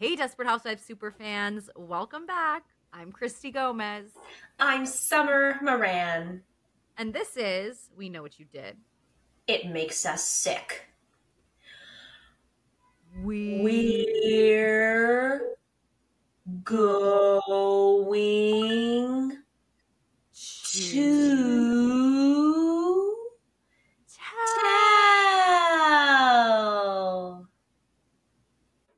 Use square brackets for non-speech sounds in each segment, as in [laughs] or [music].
Hey, Desperate Housewives super fans, welcome back. I'm Christy Gomez. I'm Summer Moran. And this is We Know What You Did. It makes us sick. We... We're going to tell.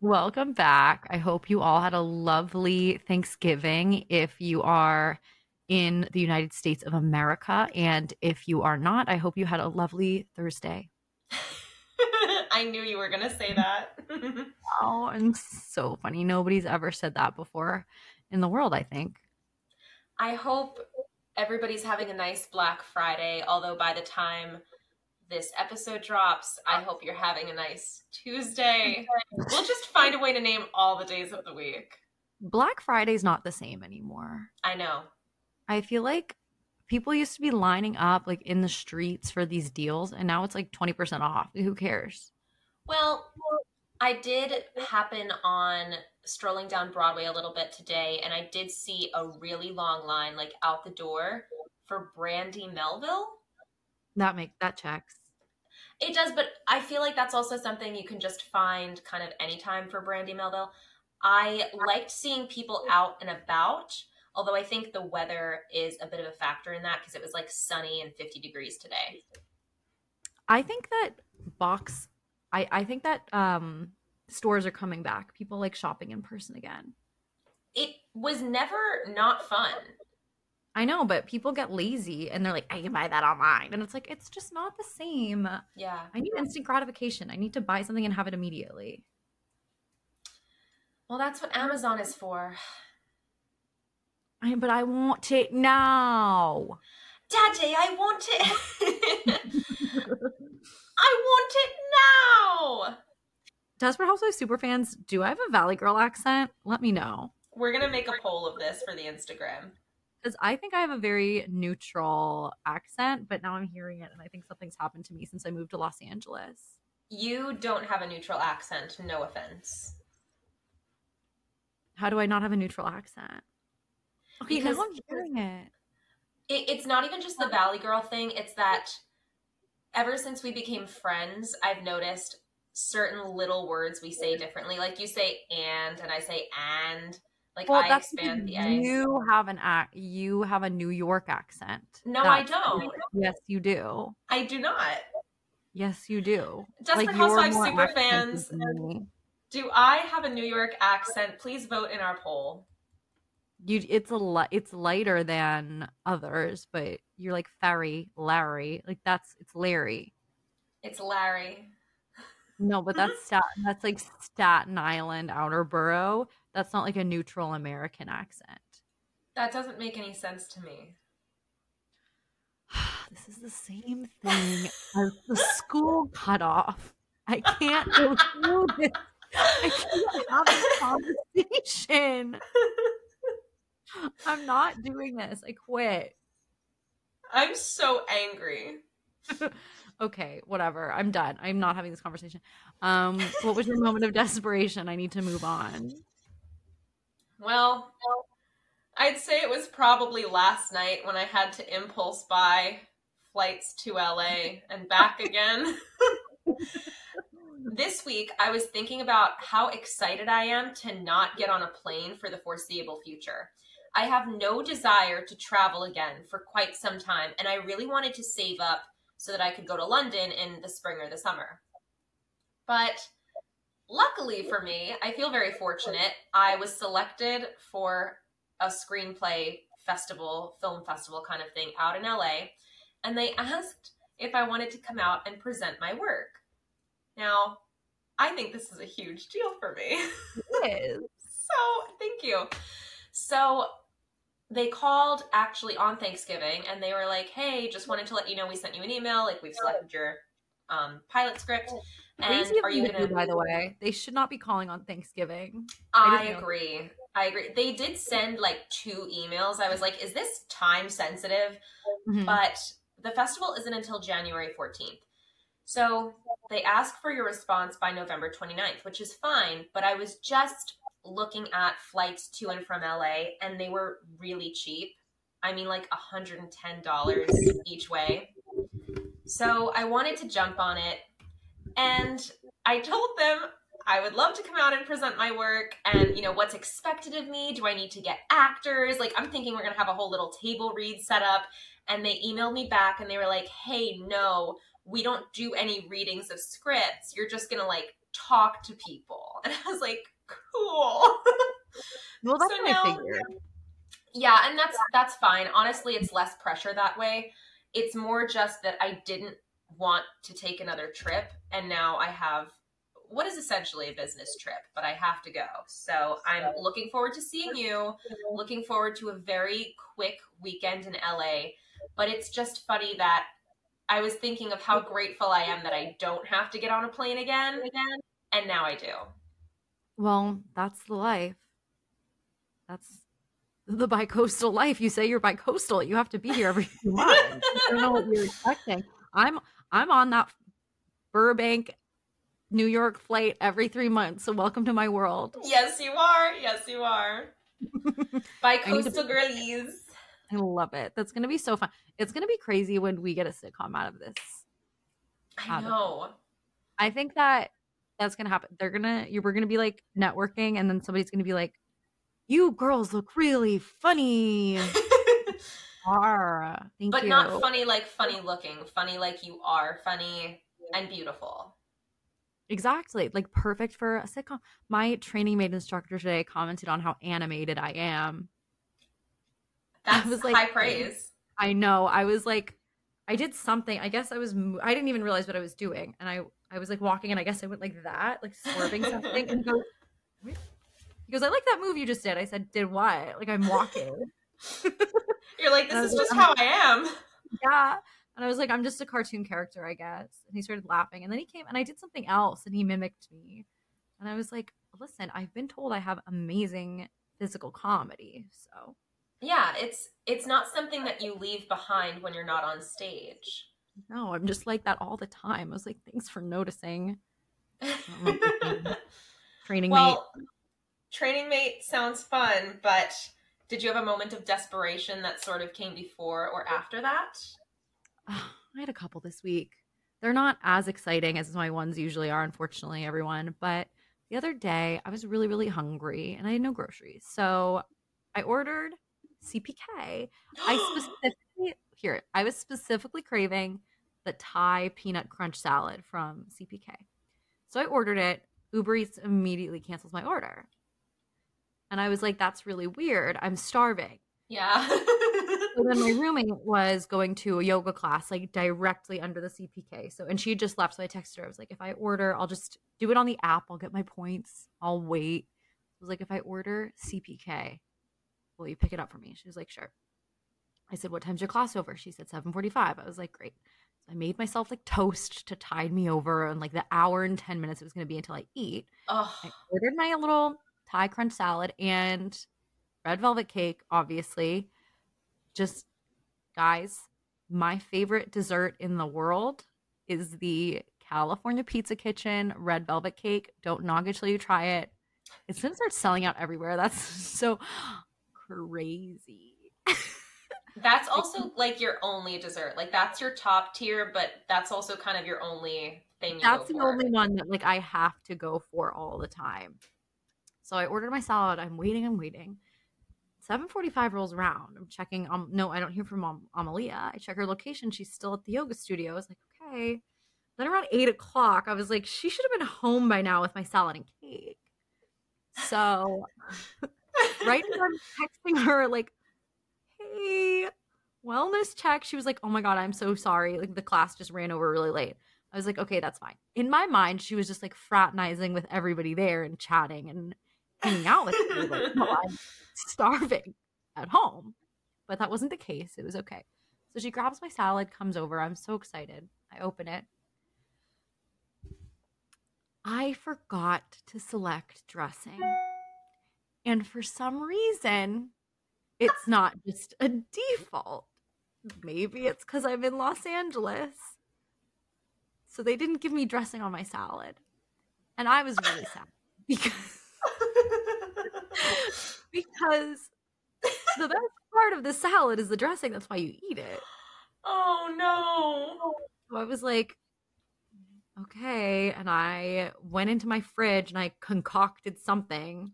Welcome back. I hope you all had a lovely Thanksgiving if you are in the United States of America. And if you are not, I hope you had a lovely Thursday. [laughs] I knew you were going to say that. [laughs] oh, I'm so funny. Nobody's ever said that before in the world, I think. I hope everybody's having a nice Black Friday, although by the time this episode drops, I hope you're having a nice Tuesday. We'll just find a way to name all the days of the week. Black Friday's not the same anymore. I know. I feel like people used to be lining up like in the streets for these deals and now it's like 20% off. Who cares? Well, I did happen on strolling down Broadway a little bit today and I did see a really long line like out the door for Brandy Melville. That make that checks. It does, but I feel like that's also something you can just find kind of anytime for Brandy Melville. I liked seeing people out and about, although I think the weather is a bit of a factor in that because it was like sunny and 50 degrees today. I think that box I I think that um stores are coming back. People like shopping in person again. It was never not fun. I know, but people get lazy and they're like, I can buy that online. And it's like, it's just not the same. Yeah. I need instant gratification. I need to buy something and have it immediately. Well, that's what Amazon is for. I, but I want it now. Daddy, I want it. [laughs] I want it now. Desperate Housewives superfans, do I have a Valley Girl accent? Let me know. We're going to make a poll of this for the Instagram because I think I have a very neutral accent, but now I'm hearing it and I think something's happened to me since I moved to Los Angeles. You don't have a neutral accent, no offense. How do I not have a neutral accent? Okay, because now I'm hearing it. it. It's not even just the Valley Girl thing, it's that ever since we became friends, I've noticed certain little words we say differently. Like you say and, and I say and like well, I expand the. You have an act. You have a New York accent. No, that's, I don't. Yes, you do. I do not. Yes, you do. Desperate like, Housewives super fans. Do I have a New York accent? Please vote in our poll. You, it's a lot. It's lighter than others, but you're like Ferry, Larry. Like that's it's Larry. It's Larry. No, but that's [laughs] Stat- that's like Staten Island outer borough. That's not like a neutral American accent. That doesn't make any sense to me. [sighs] this is the same thing as the school cutoff. I can't go through this. I can't have this conversation. I'm not doing this. I quit. I'm so angry. [laughs] okay, whatever. I'm done. I'm not having this conversation. Um, what was your moment of desperation? I need to move on. Well, I'd say it was probably last night when I had to impulse buy flights to LA and back [laughs] again. this week, I was thinking about how excited I am to not get on a plane for the foreseeable future. I have no desire to travel again for quite some time, and I really wanted to save up so that I could go to London in the spring or the summer. But luckily for me, I feel very fortunate. I was selected for a screenplay festival, film festival kind of thing out in LA, and they asked if I wanted to come out and present my work. Now, I think this is a huge deal for me. [laughs] It is. so, thank you. So, they called actually on Thanksgiving and they were like, "Hey, just wanted to let you know we sent you an email. Like we've selected your um, pilot script. And are you going to? By the way, they should not be calling on Thanksgiving. I, I agree. I agree. They did send like two emails. I was like, is this time sensitive? Mm-hmm. But the festival isn't until January 14th. So they ask for your response by November 29th, which is fine. But I was just looking at flights to and from LA, and they were really cheap. I mean, like $110 each way. So I wanted to jump on it. And I told them I would love to come out and present my work and, you know, what's expected of me. Do I need to get actors? Like, I'm thinking we're going to have a whole little table read set up. And they emailed me back and they were like, hey, no, we don't do any readings of scripts. You're just going to like talk to people. [laughs] And I was like, cool. [laughs] Well, that's So now-. Yeah, and that's that's fine. Honestly, it's less pressure that way. It's more just that I didn't want to take another trip and now I have what is essentially a business trip, but I have to go. So, I'm looking forward to seeing you, looking forward to a very quick weekend in LA, but it's just funny that I was thinking of how grateful I am that I don't have to get on a plane again again, and now I do. Well, that's the life. That's the bi-coastal life. You say you're bi-coastal. You have to be here every [laughs] few months. I don't know what you're expecting. I'm I'm on that Burbank, New York flight every three months. So welcome to my world. Yes, you are. Yes, you are. [laughs] By I to- coastal girlies. I love it. That's gonna be so fun. It's gonna be crazy when we get a sitcom out of this. I know. I think that that's gonna happen. They're gonna you we're gonna be like networking, and then somebody's gonna be like, "You girls look really funny." [laughs] Are thank but you. not funny like funny looking. Funny like you are funny and beautiful. Exactly. Like perfect for a sitcom. My training mate instructor today commented on how animated I am. That's was like- high praise. I know. I was like, I did something. I guess I was, I didn't even realize what I was doing. And I, I was like walking and I guess I went like that, like swerving something. And goes, he goes, I like that move you just did. I said, did what? Like I'm walking. You're like, this is just I'm- how I am. yeah. And I was like, I'm just a cartoon character, I guess. And he started laughing. And then he came and I did something else and he mimicked me. And I was like, listen, I've been told I have amazing physical comedy. So Yeah, it's it's not something that you leave behind when you're not on stage. no, I'm just like that all the time. I was like, thanks for noticing. [laughs] Training mate. well, training mate sounds fun, but did you have a moment of desperation that sort of came before or after that? [sighs] I had a couple this week. They're not as exciting as my ones usually are, unfortunately, everyone. But the other day, I was really, really hungry and I had no groceries. So I ordered CPK. I [gasps] specifically, here, I was specifically craving the Thai peanut crunch salad from CPK. So I ordered it. Uber Eats immediately cancels my order. And I was like, that's really weird. I'm starving. yeah. [laughs] So then my roommate was going to a yoga class like directly under the CPK. So and she had just left. So I texted her. I was like, if I order, I'll just do it on the app. I'll get my points. I'll wait. I was like, if I order CPK, will you pick it up for me? She was like, sure. I said, what time's your class over? She said 745. I was like, great. So I made myself like toast to tide me over and like the hour and 10 minutes it was going to be until I eat. oh, I ordered my little Thai crunch salad and red velvet cake, obviously. Just guys, my favorite dessert in the world is the California Pizza Kitchen red velvet cake. Don't knock it till you try it. It's gonna start selling out everywhere. That's [laughs] so crazy. [laughs] that's also like your only dessert. Like that's your top tier, but that's also kind of your only thing. You That's go the only one that like I have to go for all the time. So I ordered my salad. I'm waiting. I'm waiting. 7:45 rolls around. I'm checking. Um, no, I don't hear from Am- Amalia. I check her location. She's still at the yoga studio. I was like, okay. Then around eight o'clock, I was like, she should have been home by now with my salad and cake. So, [laughs] right as I'm texting her, like, hey, wellness check. She was like, oh my god, I'm so sorry. Like the class just ran over really late. I was like, okay, that's fine. In my mind, she was just like fraternizing with everybody there and chatting and hanging out with me. Like, [laughs] no, I'm starving at home. But that wasn't the case. It was okay. So she grabs my salad, comes over. I'm so excited. I open it. I forgot to select dressing. And for some reason, it's not just a default. Maybe it's because I'm in Los Angeles. So they didn't give me dressing on my salad. And I was really sad [laughs] because because the best part of the salad is the dressing. That's why you eat it. Oh no. So I was like, okay. And I went into my fridge and I concocted something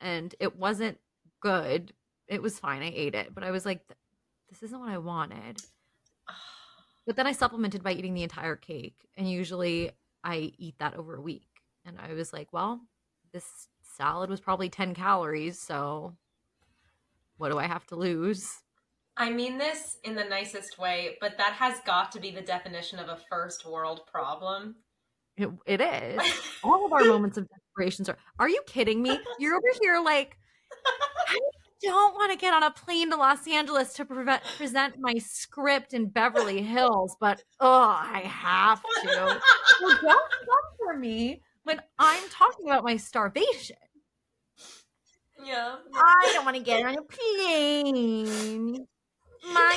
and it wasn't good. It was fine. I ate it. But I was like, this isn't what I wanted. [sighs] But then I supplemented by eating the entire cake. And usually I eat that over a week. And I was like, well, this salad was probably 10 calories. So what do I have to lose? I mean this in the nicest way, but that has got to be the definition of a first world problem. It, it is. [laughs] All of our moments of desperation are. Are you kidding me? You're over here like, I don't want to get on a plane to Los Angeles to prevent, present my script in Beverly Hills, but oh, I have to. [laughs] well, don't come for me when I'm talking about my starvation. I don't want to get on a plane. My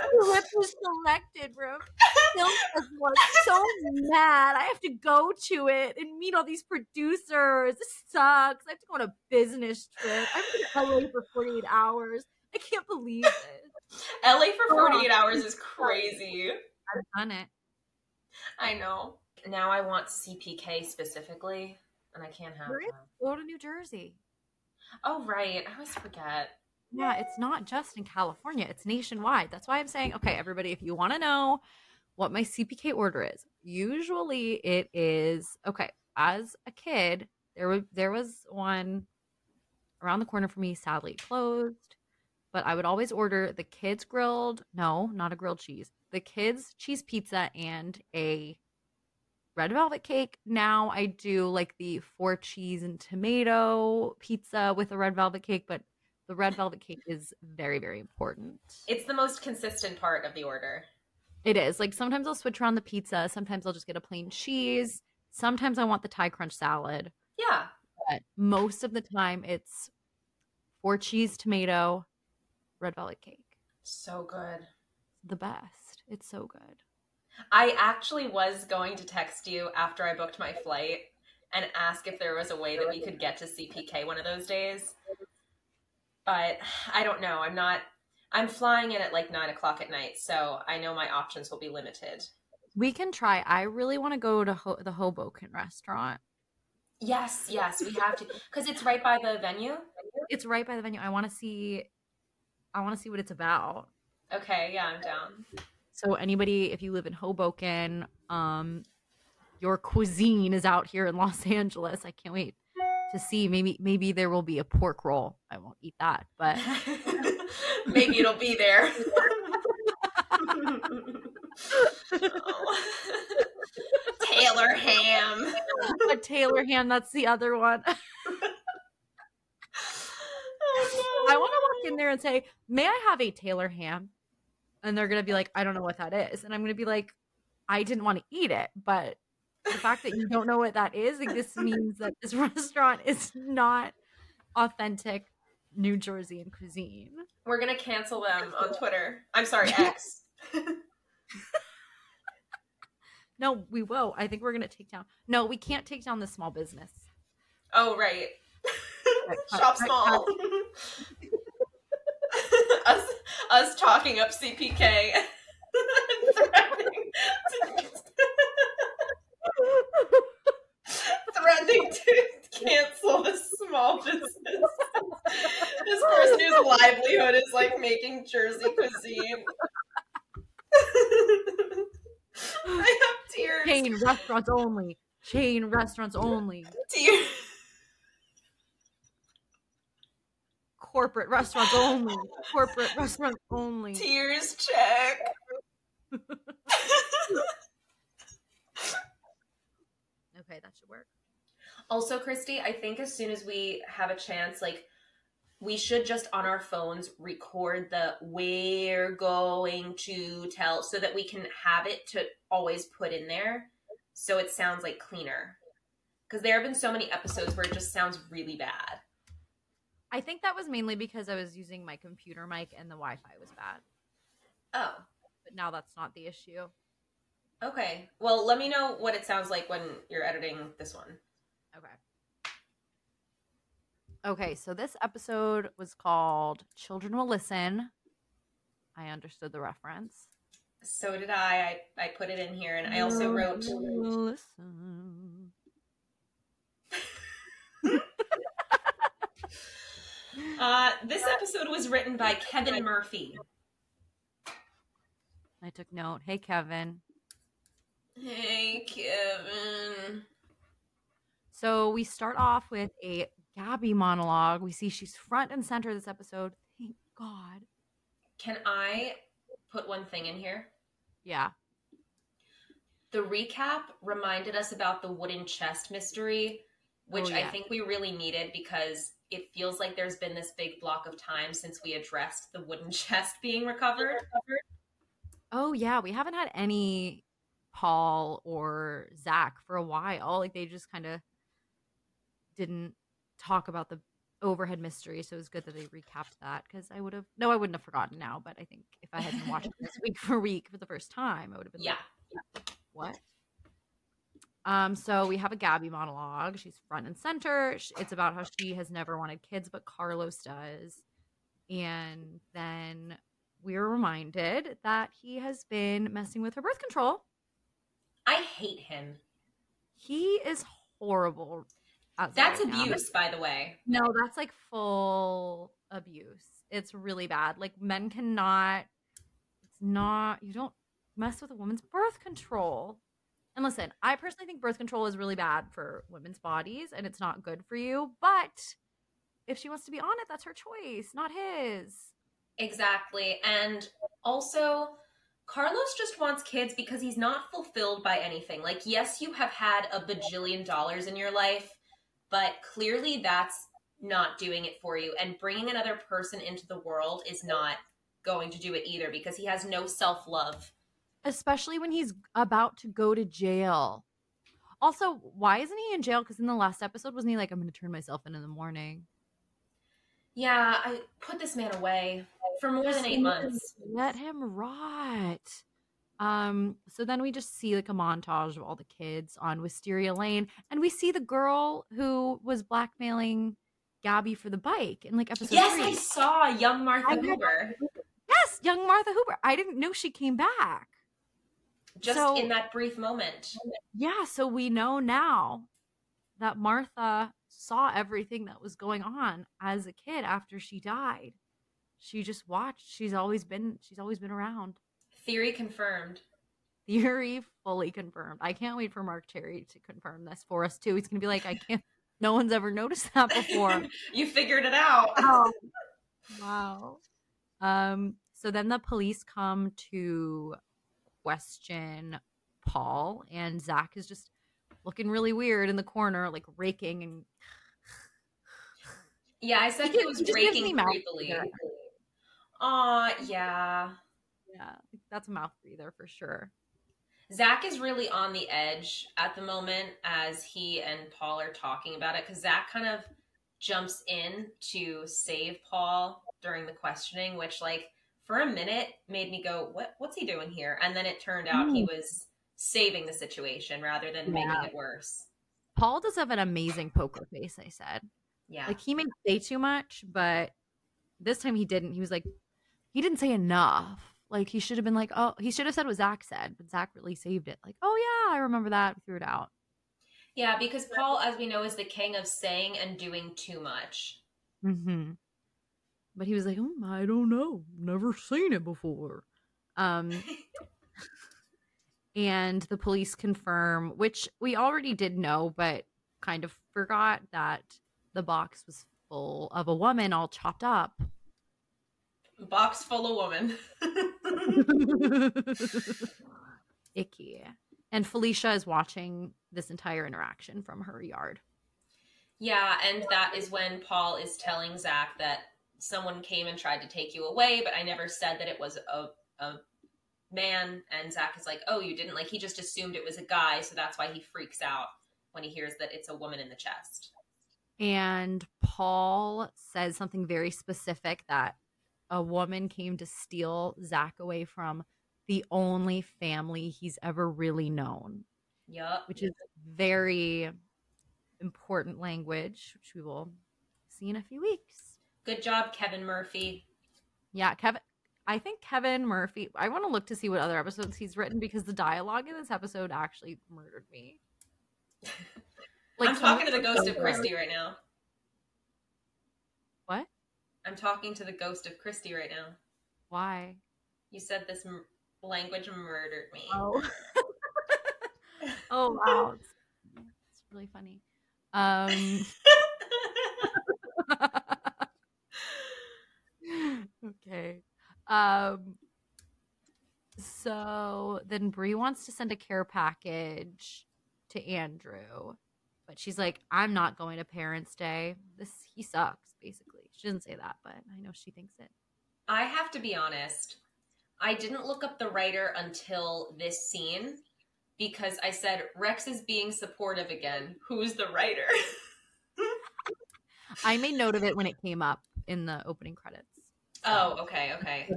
script was [laughs] selected, bro. Was so mad. I have to go to it and meet all these producers. This sucks. I have to go on a business trip. I'm in LA for 48 hours. I can't believe it. LA for 48 hours is crazy. I've done it. I know. Now I want CPK specifically, and I can't have is- Go to New Jersey. Oh, right. I always forget. Yeah, it's not just in California, it's nationwide. That's why I'm saying, okay, everybody, if you want to know what my CPK order is, usually it is okay. As a kid, there was there was one around the corner for me, sadly closed, but I would always order the kids grilled, no, not a grilled cheese, the kids cheese pizza and a red velvet cake. Now I do like the four cheese and tomato pizza with a red velvet cake, but the red velvet cake is very, very important. It's the most consistent part of the order. It is. Like sometimes I'll switch around the pizza. Sometimes I'll just get a plain cheese. Sometimes I want the Thai crunch salad. Yeah. But most of the time it's four cheese, tomato, red velvet cake. So good. The best. It's so good. I actually was going to text you after I booked my flight and ask if there was a way that we could get to CPK one of those days. But I don't know. I'm not. I'm flying in at like nine o'clock at night, so I know my options will be limited. We can try. I really want to go to Ho- the Hoboken restaurant. Yes, yes, we have to because it's right by the venue. It's right by the venue. I want to see I want to see what it's about. Okay, yeah, I'm down. So anybody, if you live in Hoboken, um, your cuisine is out here in Los [laughs] Angeles. I can't wait to see. Maybe maybe there will be a pork roll. I won't eat that, but [laughs] Maybe it'll be there. [laughs] Taylor ham. a Taylor ham. That's the other one. Oh, I want to walk in there and say, "May I have a Taylor ham?" And they're gonna be like, "I don't know what that is," and I'm gonna be like, "I didn't want to eat it, but." The fact that you don't know what that is, like this means that this [laughs] restaurant is not authentic New Jersey and cuisine. We're gonna cancel them on [laughs] Twitter. I'm sorry, X. [laughs] No, we will. I think we're gonna take down. No, we can't take down the small business. Oh right. Right, Shop small. [laughs] us us talking up CPK. threatening, to, [laughs] threatening to cancel the small business. This person whose livelihood is like making Jersey cuisine. [laughs] I have tears. Chain restaurants only. Chain restaurants only. Tears. Corporate restaurants only. Corporate restaurants only. Tears check. [laughs] Okay, that should work. Also, Christy, I think as soon as we have a chance, like we should just on our phones record the we're going to tell so that we can have it to always put in there so it sounds like cleaner. Because there have been so many episodes where it just sounds really bad. I think that was mainly because I was using my computer mic and the Wi-Fi was bad. Oh, But now that's not the issue. Okay. Well, let me know what it sounds like when you're editing this one. Okay. Okay, so this episode was called Children Will Listen. I understood the reference. So did I. I, I put it in here, and I also wrote. Listen. [laughs] Uh, this episode was written by Kevin Murphy. I took note. Hey, Kevin. Hey, Kevin. So we start off with a Gabby monologue. We see she's front and center this episode. Thank God. Can I put one thing in here? Yeah. The recap reminded us about the wooden chest mystery, Oh, which Oh, I think we really needed because it feels like there's been this big block of time since we addressed the wooden [laughs] chest being recovered. Oh, yeah. We haven't had any Paul or Zach for a while. Like they just kind of didn't talk about the overhead mystery. So it was good that they recapped that because I would have, no, I wouldn't have forgotten now. But I think if I had been watching this [laughs] week for week for the first time, I would have been Yeah. like, what? Um, so we have a Gabby monologue. She's front and center. It's about how she has never wanted kids, but Carlos does. And then we're reminded that he has been messing with her birth control. I hate him. He is horrible. That's right now. abuse, by the way. No, that's like full abuse. It's really bad. Like men cannot it's not you don't mess with a woman's birth control. And listen, I personally think birth control is really bad for women's bodies and it's not good for you, but if she wants to be on it, that's her choice, not his. Exactly. And also, Carlos just wants kids because he's not fulfilled by anything. Like, yes, you have had a bajillion dollars in your life, but clearly that's not doing it for you. And bringing another person into the world is not going to do it either because he has no self love. Especially when he's about to go to jail. Also, why isn't he in jail? Because in the last episode, wasn't he like, I'm going to turn myself in in the morning? Yeah, I put this man away for more than eight months. Let him rot. Um, so then we just see like a montage of all the kids on Wisteria Lane, and we see the girl who was blackmailing Gabby for the bike in like episode Yes, three. I saw young Martha I Huber yes, young Martha Huber. I didn't know she came back. Just So- in that brief moment. Yeah, so we know now that Martha saw everything that was going on as a kid after she died. She just watched. She's always been she's always been around. Theory confirmed. Theory fully confirmed. I can't wait for Marc Cherry to confirm this for us too. He's gonna be like, I can't no one's ever noticed that before. [laughs] you figured it out. Oh, [laughs] wow. Um, so then the police come to question Paul, and Zach is just looking really weird in the corner, like raking and Yeah, I said He he was me raking creepily. Aw, yeah. yeah, that's a mouth breather for sure. Zach is really on the edge at the moment as he and Paul are talking about it because Zach kind of jumps in to save Paul during the questioning, which, like, for a minute made me go, "What? What's he doing here?" And then it turned out he was saving the situation rather than making it worse. Paul does have an amazing poker face, I said. Yeah, Like he may say too much, but this time he didn't. He was like, he didn't say enough. Like he should have been like, oh, he should have said what Zach said, but Zach really saved it. Like, oh yeah, I remember that. We threw it out. yeah, because Paul, as we know, is the king of saying and doing too much. Mm-hmm. But he was like, oh, I don't know, never seen it before. Um, and the police confirm, which we already did know, but kind of forgot that the box was full of a woman all chopped up. Box full of woman. [laughs] Icky. And Felicia is watching this entire interaction from her yard. Yeah, and that is when Paul is telling Zach that someone came and tried to take you away, but I never said that it was a, a man. And Zach is like, oh, you didn't? Like, he just assumed it was a guy, so that's why he freaks out when he hears that it's a woman in the chest. And Paul says something very specific that a woman came to steal Zach away from the only family he's ever really known, Yup. which is very important language, which we will see in a few weeks. Good job, Kevin Murphy. Yeah, Kevin. I think Kevin Murphy. I want to look to see what other episodes he's written because the dialogue in this episode actually murdered me. [laughs] I'm talking to the ghost of Christy right now. What? I'm talking to the ghost of Christy right now. Why? You said this m- language murdered me. Oh. [laughs] [laughs] oh wow. It's, it's really funny. Um okay. Um so then Bree wants to send a care package to Andrew, but she's like, I'm not going to Parents' Day. This he sucks, basically. She doesn't say that, but I know she thinks it. I have to be honest. I didn't look up the writer until this scene because I said Rex is being supportive again. Who's the writer? [laughs] I made note of it when it came up in the opening credits. Oh, okay, okay.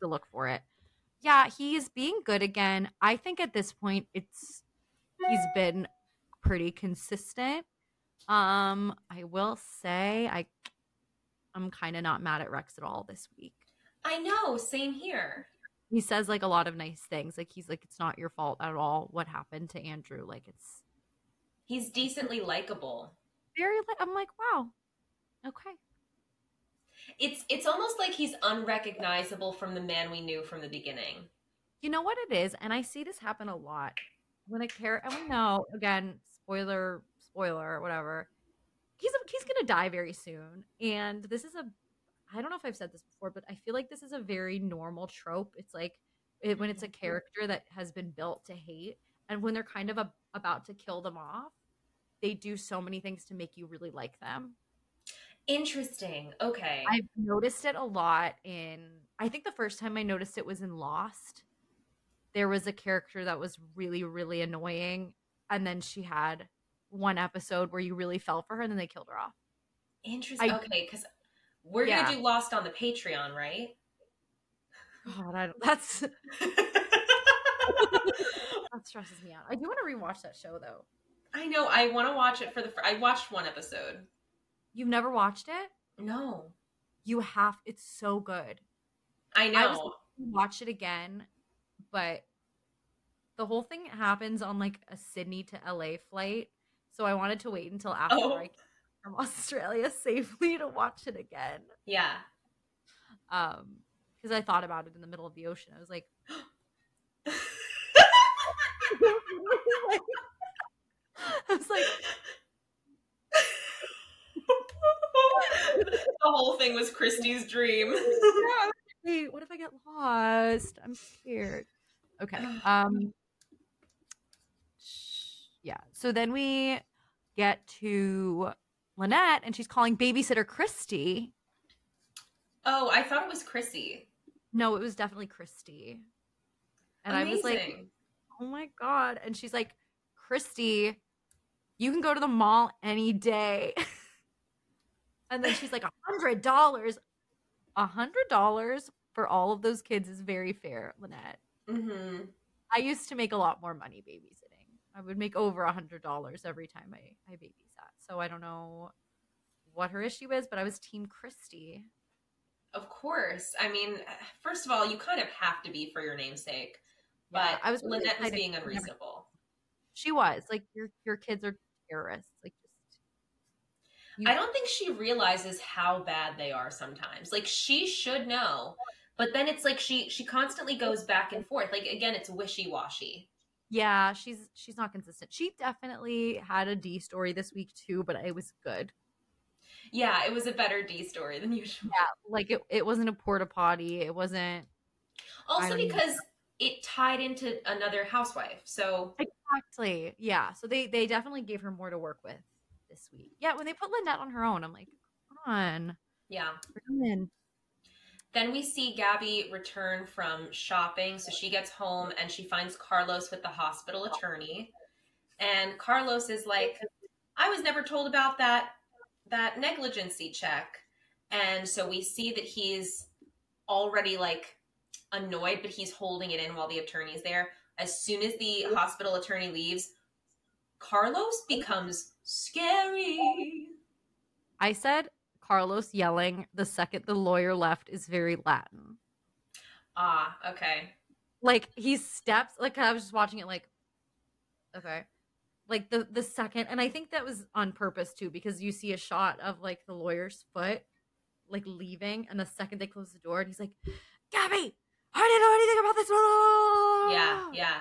to look for it. Yeah, he's being good again. I think at this point it's he's been pretty consistent. Um, I will say I I'm kind of not mad at Rex at all this week. I know, same here. He says like a lot of nice things. Like he's like it's not your fault at all what happened to Andrew. Like it's He's decently likable. very like I'm like, wow. Okay. It's it's almost like he's unrecognizable from the man we knew from the beginning. You know what it is, and I see this happen a lot when a character, and we know again, spoiler, spoiler, whatever. He's he's gonna die very soon, and this is a. I don't know if I've said this before, but I feel like this is a very normal trope. It's like it, when it's a mm-hmm. character that has been built to hate, and when they're kind of a, about to kill them off, they do so many things to make you really like them. Interesting. Okay. I've noticed it a lot in I think the first time I noticed it was in Lost. There was a character that was really, really annoying, and then she had one episode where you really fell for her and then they killed her off. Interesting. I- okay, because we're Yeah. gonna do Lost on the Patreon, right? God, I don't, that's [laughs] [laughs] that stresses me out. I do want to rewatch that show though. I know. I want to watch it for the. I watched one episode. You've never watched it? No, You have it's so good. I know. I was- know. Watch it again, but the whole thing happens on like a Sydney to LA flight. So I wanted to wait until after Oh. I came from [laughs] Australia safely to watch it again. yeah. Um, because I thought about it in the middle of the ocean. I was like, [gasps] [laughs] [laughs] I was like, [laughs] the whole thing was Christy's dream. [laughs] wait, what if I get lost? I'm scared. Okay. [sighs] Um yeah. So then we get to Lynette and she's calling babysitter Christy. Oh, I thought it was Chrissy. No, it was definitely Christy. And I was like, oh my God. And she's like, Christy, you can go to the mall any day. [laughs] and then she's like, a hundred dollars. A hundred dollars for all of those kids is very fair, Lynette. hmm I used to make a lot more money babysitting. I would make over a hundred dollars every time I, I babysat. So I don't know what her issue is, but I was team Christy. Of course. I mean, first of all, you kind of have to be for your namesake. Yeah, But I was really Lynette was being unreasonable. She was like your your kids are terrorists. Like you- I don't think she realizes how bad they are sometimes. Like she should know, but then it's like she she constantly goes back and forth. Like again, it's wishy washy. Yeah, she's she's not consistent. She definitely had a D story this week too, but it was good. Yeah, it was a better D story than usual. Yeah, like it, it wasn't a porta potty. It wasn't Also don't know. because it tied into another housewife. So exactly. Yeah, so they they definitely gave her more to work with this week. Yeah, when they put Lynette on her own, I'm like, come on, yeah. come. Then we see Gabby return from shopping. So she gets home and she finds Carlos with the hospital attorney. And Carlos is like, I was never told about that that negligency check. And so we see that he's already like annoyed, but he's holding it in while the attorney's there. As soon as the hospital attorney leaves, Carlos becomes scary. I said Carlos yelling the second the lawyer left is very Latin. Ah, okay. Like he steps like I was just watching it like okay. Like the the second and I think that was on purpose too because you see a shot of like the lawyer's foot like leaving and the second they close the door and he's like, "Gabby, I didn't know anything about this." Yeah, yeah.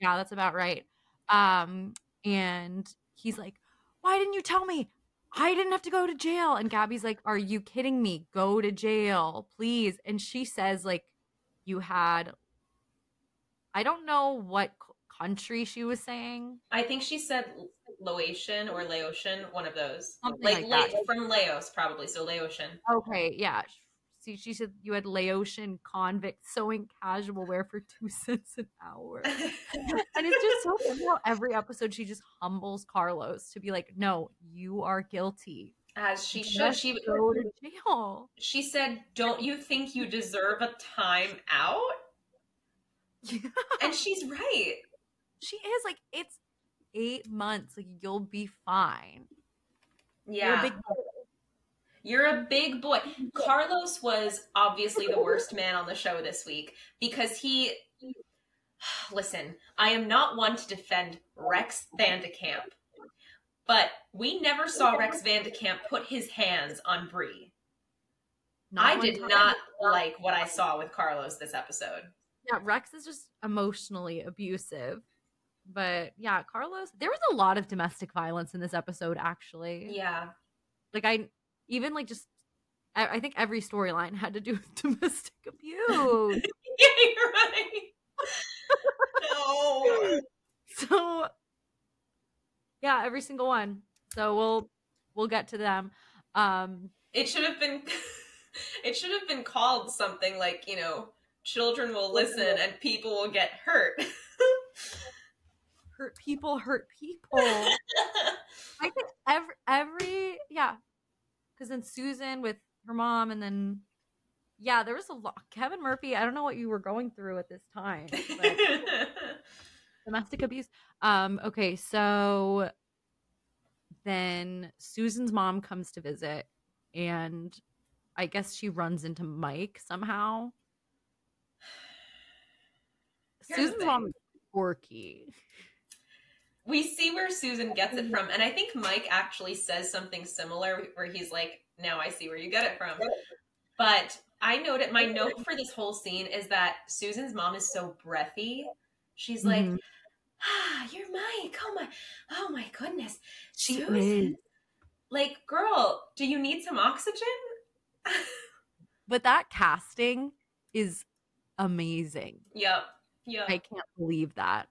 Yeah, that's about right. Um and he's like, "Why didn't you tell me? I didn't have to go to jail." And Gabby's like, "Are you kidding me? Go to jail, please." And she says like you had I don't know what country she was saying. I think she said Laotian or Laotian, one of those. Something like like. La- from Laos, probably. So Laotian. Okay, yeah. See, she said you had Laotian convict sewing casual wear for two [laughs] cents an hour. and it's just so funny how every episode she just humbles Carlos to be like, no, you are guilty. As she should. She go to [laughs] jail. she said, "Don't you think you deserve a time out?" And she's right. she is like, it's eight months. Like, you'll be fine. You're a Yeah. big You're a big boy. Carlos was obviously the worst man on the show this week because he. [sighs] Listen, I am not one to defend Rex Van de Kamp, but we never saw Rex Van de Kamp put his hands on Bree. I did time. not like what I saw with Carlos this episode. Yeah, Rex is just emotionally abusive. But yeah, Carlos, there was a lot of domestic violence in this episode, actually. Yeah. Like, I even like just, I, I think every storyline had to do with [laughs] domestic abuse. [laughs] Yeah, you're right. no. [laughs] so, yeah, every single one. So we'll we'll get to them. Um, It should have been it should have been called something like, you know, children will listen and people will get hurt. hurt people, hurt people. I think every every yeah, because then Susan with her mom, and then yeah, there was a lot. Kevin Murphy. I don't know what you were going through at this time, [laughs] domestic abuse. Um. Okay, so then Susan's mom comes to visit, and I guess she runs into Mike somehow. Here's Susan's mom is quirky. We see where Susan gets it from, and I think Mike actually says something similar where he's like, "Now I see where you get it from." But I noted my note for this whole scene is that Susan's mom is so breathy. She's like, Mhm. "Ah, you're Mike. Oh my, oh my goodness, She Susan." is. Like, girl, do you need some oxygen? [laughs] But that casting is amazing. yep, yep. I can't believe that.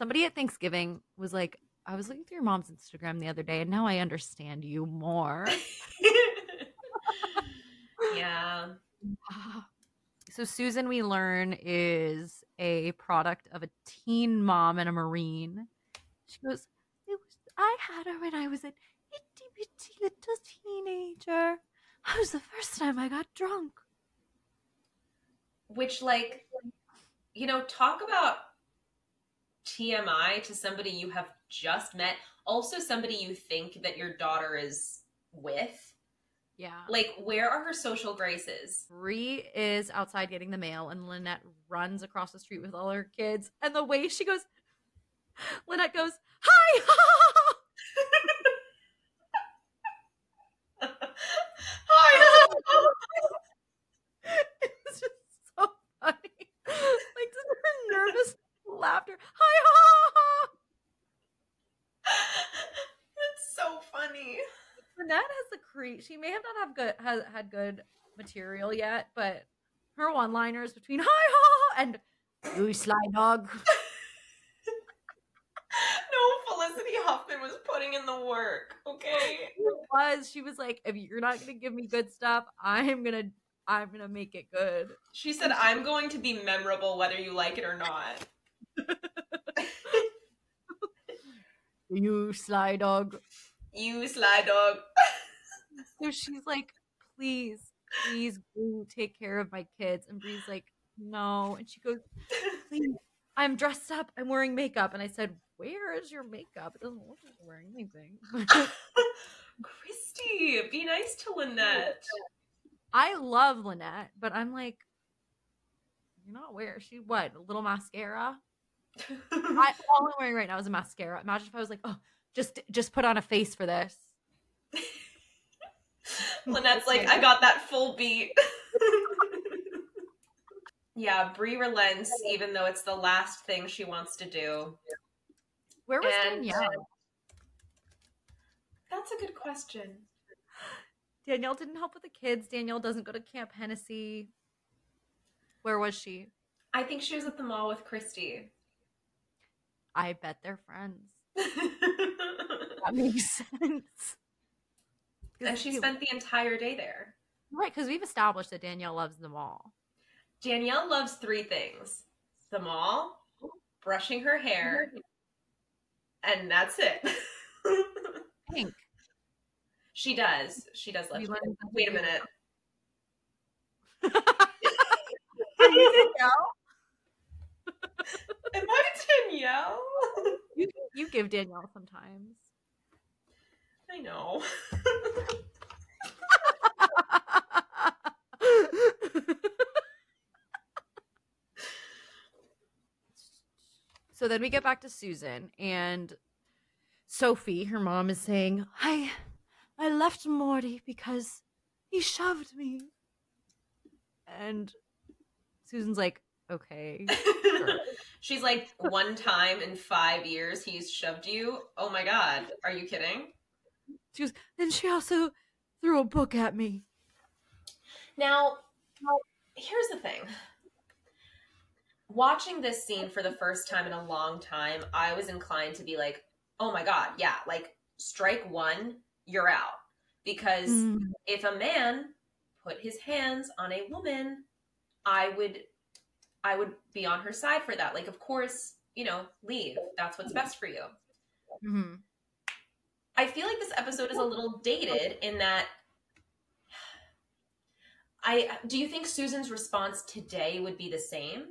Somebody at Thanksgiving was like, I was looking through your mom's Instagram the other day and now I understand you more. [laughs] yeah. [sighs] so, Susan, we learn, is a product of a teen mom and a Marine. She goes, it was, I had her when I was an itty bitty little teenager. That was the first time I got drunk. Which, like, you know, talk about TMI to somebody you have just met. Also, somebody you think that your daughter is with. Yeah. Like, where are her social graces? Bree is outside getting the mail, and Lynette runs across the street with all her kids. And the way she goes, [laughs] Lynette goes, Hi! [laughs] Hi. it's just so funny. Like, just her nervous laughter. Hi! Ha! ha, It's so funny. Lynette has the cre She may have not have good has had good material yet, but her one-liners between "Hi!" Ha! ha," and "You sly dog." [laughs] No, Felicity Huffman was putting in the work, okay? She was. She was like, if you're not gonna give me good stuff, I'm gonna I'm gonna make it good. She said, I'm going to be memorable whether you like it or not. [laughs] You sly dog. You sly dog. [laughs] So she's like, please, please take care of my kids. And Bree's like, no. And she goes, please, I'm dressed up. I'm wearing makeup. And I said, where is your makeup? It doesn't look like you're wearing anything. [laughs] Christy, be nice to Lynette. I love Lynette, but I'm like, you're not wearing. She what? A little mascara. [laughs] I, all I'm wearing right now is a mascara. Imagine if I was like, oh, just just put on a face for this. [laughs] Lynette's like, I got that full beat. [laughs] yeah, Bree relents even though it's the last thing she wants to do. Where was And- Danielle? Um, that's a good question. Danielle didn't help with the kids. Danielle doesn't go to Camp Hennessy. Where was she? I think she was at the mall with Christy. I bet they're friends. That makes sense. [laughs] and she spent the entire day there. right because we've established that Danielle loves them all. Danielle loves three things the mall, brushing her hair, and that's it. [laughs] Pink. she does. She does love We learned that Wait a minute. [laughs] Danielle? Am I Danielle? You, you give Danielle sometimes. I know. so then we get back to Susan and Sophie, her mom is saying, I I left Morty because he shoved me. And Susan's like, okay. [laughs] She's like, one time in five years he's shoved you. Oh my god. Are you kidding? She goes, then she also threw a book at me. Now, here's the thing. Watching this scene for the first time in a long time, I was inclined to be like, oh my God, yeah, like strike one, you're out. Because Mm. if a man put his hands on a woman, I would I would be on her side for that. Like of course, you know, leave. That's what's best for you. Mhm. I feel like this episode is a little dated in that I do you think Susan's response today would be the same?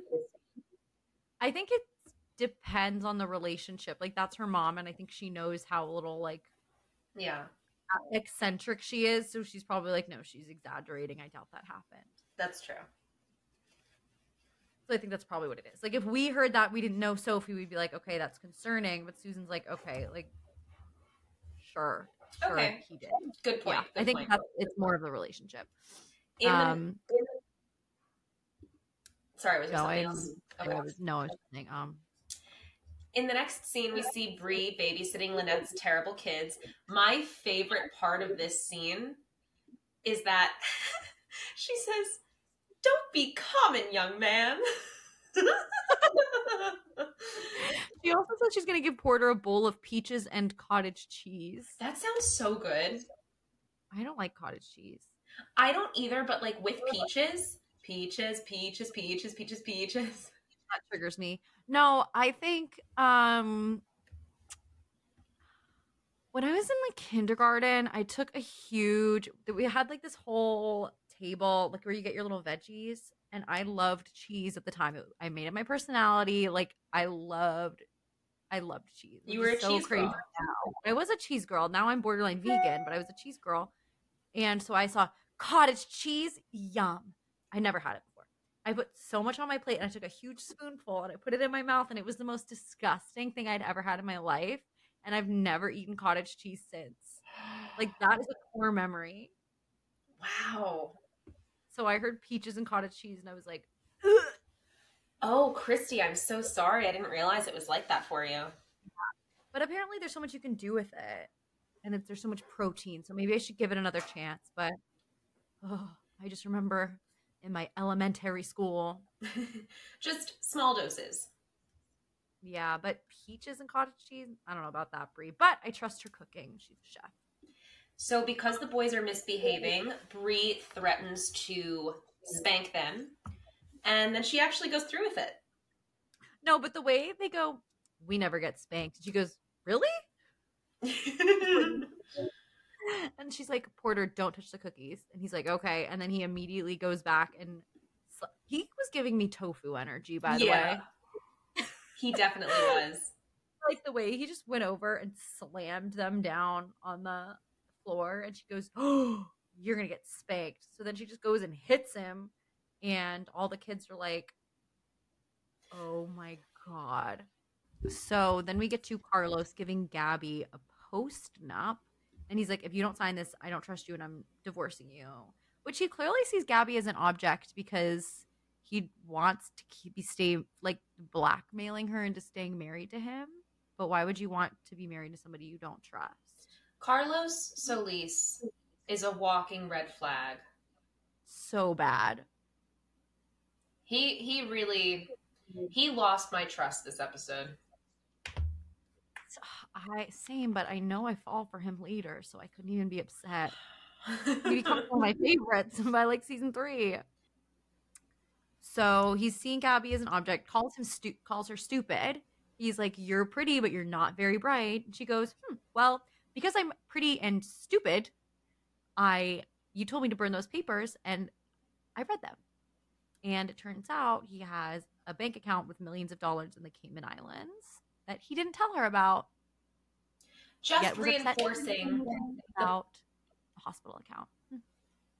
I think it depends on the relationship. Like that's her mom, and I think she knows how little like Yeah, eccentric she is. So she's probably like, no, she's exaggerating. I doubt that happened. that's true. So I think that's probably what it is. Like if we heard that we didn't know Sophie, we'd be like, okay, that's concerning. But Susan's like, okay, like sure, sure, Okay. he did. Good point. yeah, good I think point. that's it's more of the relationship. In the- um, sorry, was there no, something I, else? I Okay. was, no, I was saying, um, In the next scene, we see Bree babysitting Lynette's terrible kids. My favorite part of this scene is that [laughs] she says, "Don't be common, young man." she also said she's gonna give Porter a bowl of peaches and cottage cheese. that sounds so good. I don't like cottage cheese. I don't either, but like with peaches, peaches, peaches, peaches, peaches, peaches. that triggers me. No, I think um when I was in like kindergarten, I took a huge we had like this whole table like where you get your little veggies and I loved cheese at the time. It, I made it my personality. Like I loved I loved cheese. You were a is cheese girl. now. I was a cheese girl. Now I'm borderline vegan, but I was a cheese girl. And so I saw cottage cheese, yum. I never had it before. I put so much on my plate and I took a huge spoonful and I put it in my mouth and it was the most disgusting thing I'd ever had in my life. And I've never eaten cottage cheese since. Like that is a core memory. Wow. So I heard peaches and cottage cheese and I was like, Oh, Christy, I'm so sorry. I didn't realize it was like that for you. but apparently there's so much you can do with it. And it's, there's so much protein. So maybe I should give it another chance. But oh, I just remember in my elementary school. [laughs] Just small doses. Yeah, but peaches and cottage cheese, I don't know about that, Bree. But I trust her cooking. She's a chef. So, because the boys are misbehaving, Bree threatens to spank them, and then she actually goes through with it. No, but the way they go, we never get spanked. She goes, really? [laughs] And she's like, Porter, don't touch the cookies. And he's like, okay. And then he immediately goes back and sl- he was giving me tofu energy, by the Yeah. way. He definitely was. [laughs] Like the way he just went over and slammed them down on the floor, and she goes, "Oh, you're gonna get spanked." So then she just goes and hits him, and all the kids are like, "Oh my god!" So then we get to Carlos giving Gabby a post nup, and he's like, "If you don't sign this, I don't trust you, and I'm divorcing you." Which he clearly sees Gabby as an object because he wants to keep be stay like blackmailing her into staying married to him. But why would you want to be married to somebody you don't trust? Carlos Solis is a walking red flag. So bad. He he really he lost my trust this episode. I same, but I know I fall for him later, so I couldn't even be upset. He becomes one of my [laughs] favorites [laughs] by like season three. So he's seeing Gabby as an object, calls him stu- calls her stupid. He's like, "You're pretty, but you're not very bright." And she goes, "Hmm, well, because I'm pretty and stupid, I you told me to burn those papers, and I read them. And it turns out he has a bank account with millions of dollars in the Cayman Islands that he didn't tell her about. just yet was upset reinforcing about the hospital account. Hmm.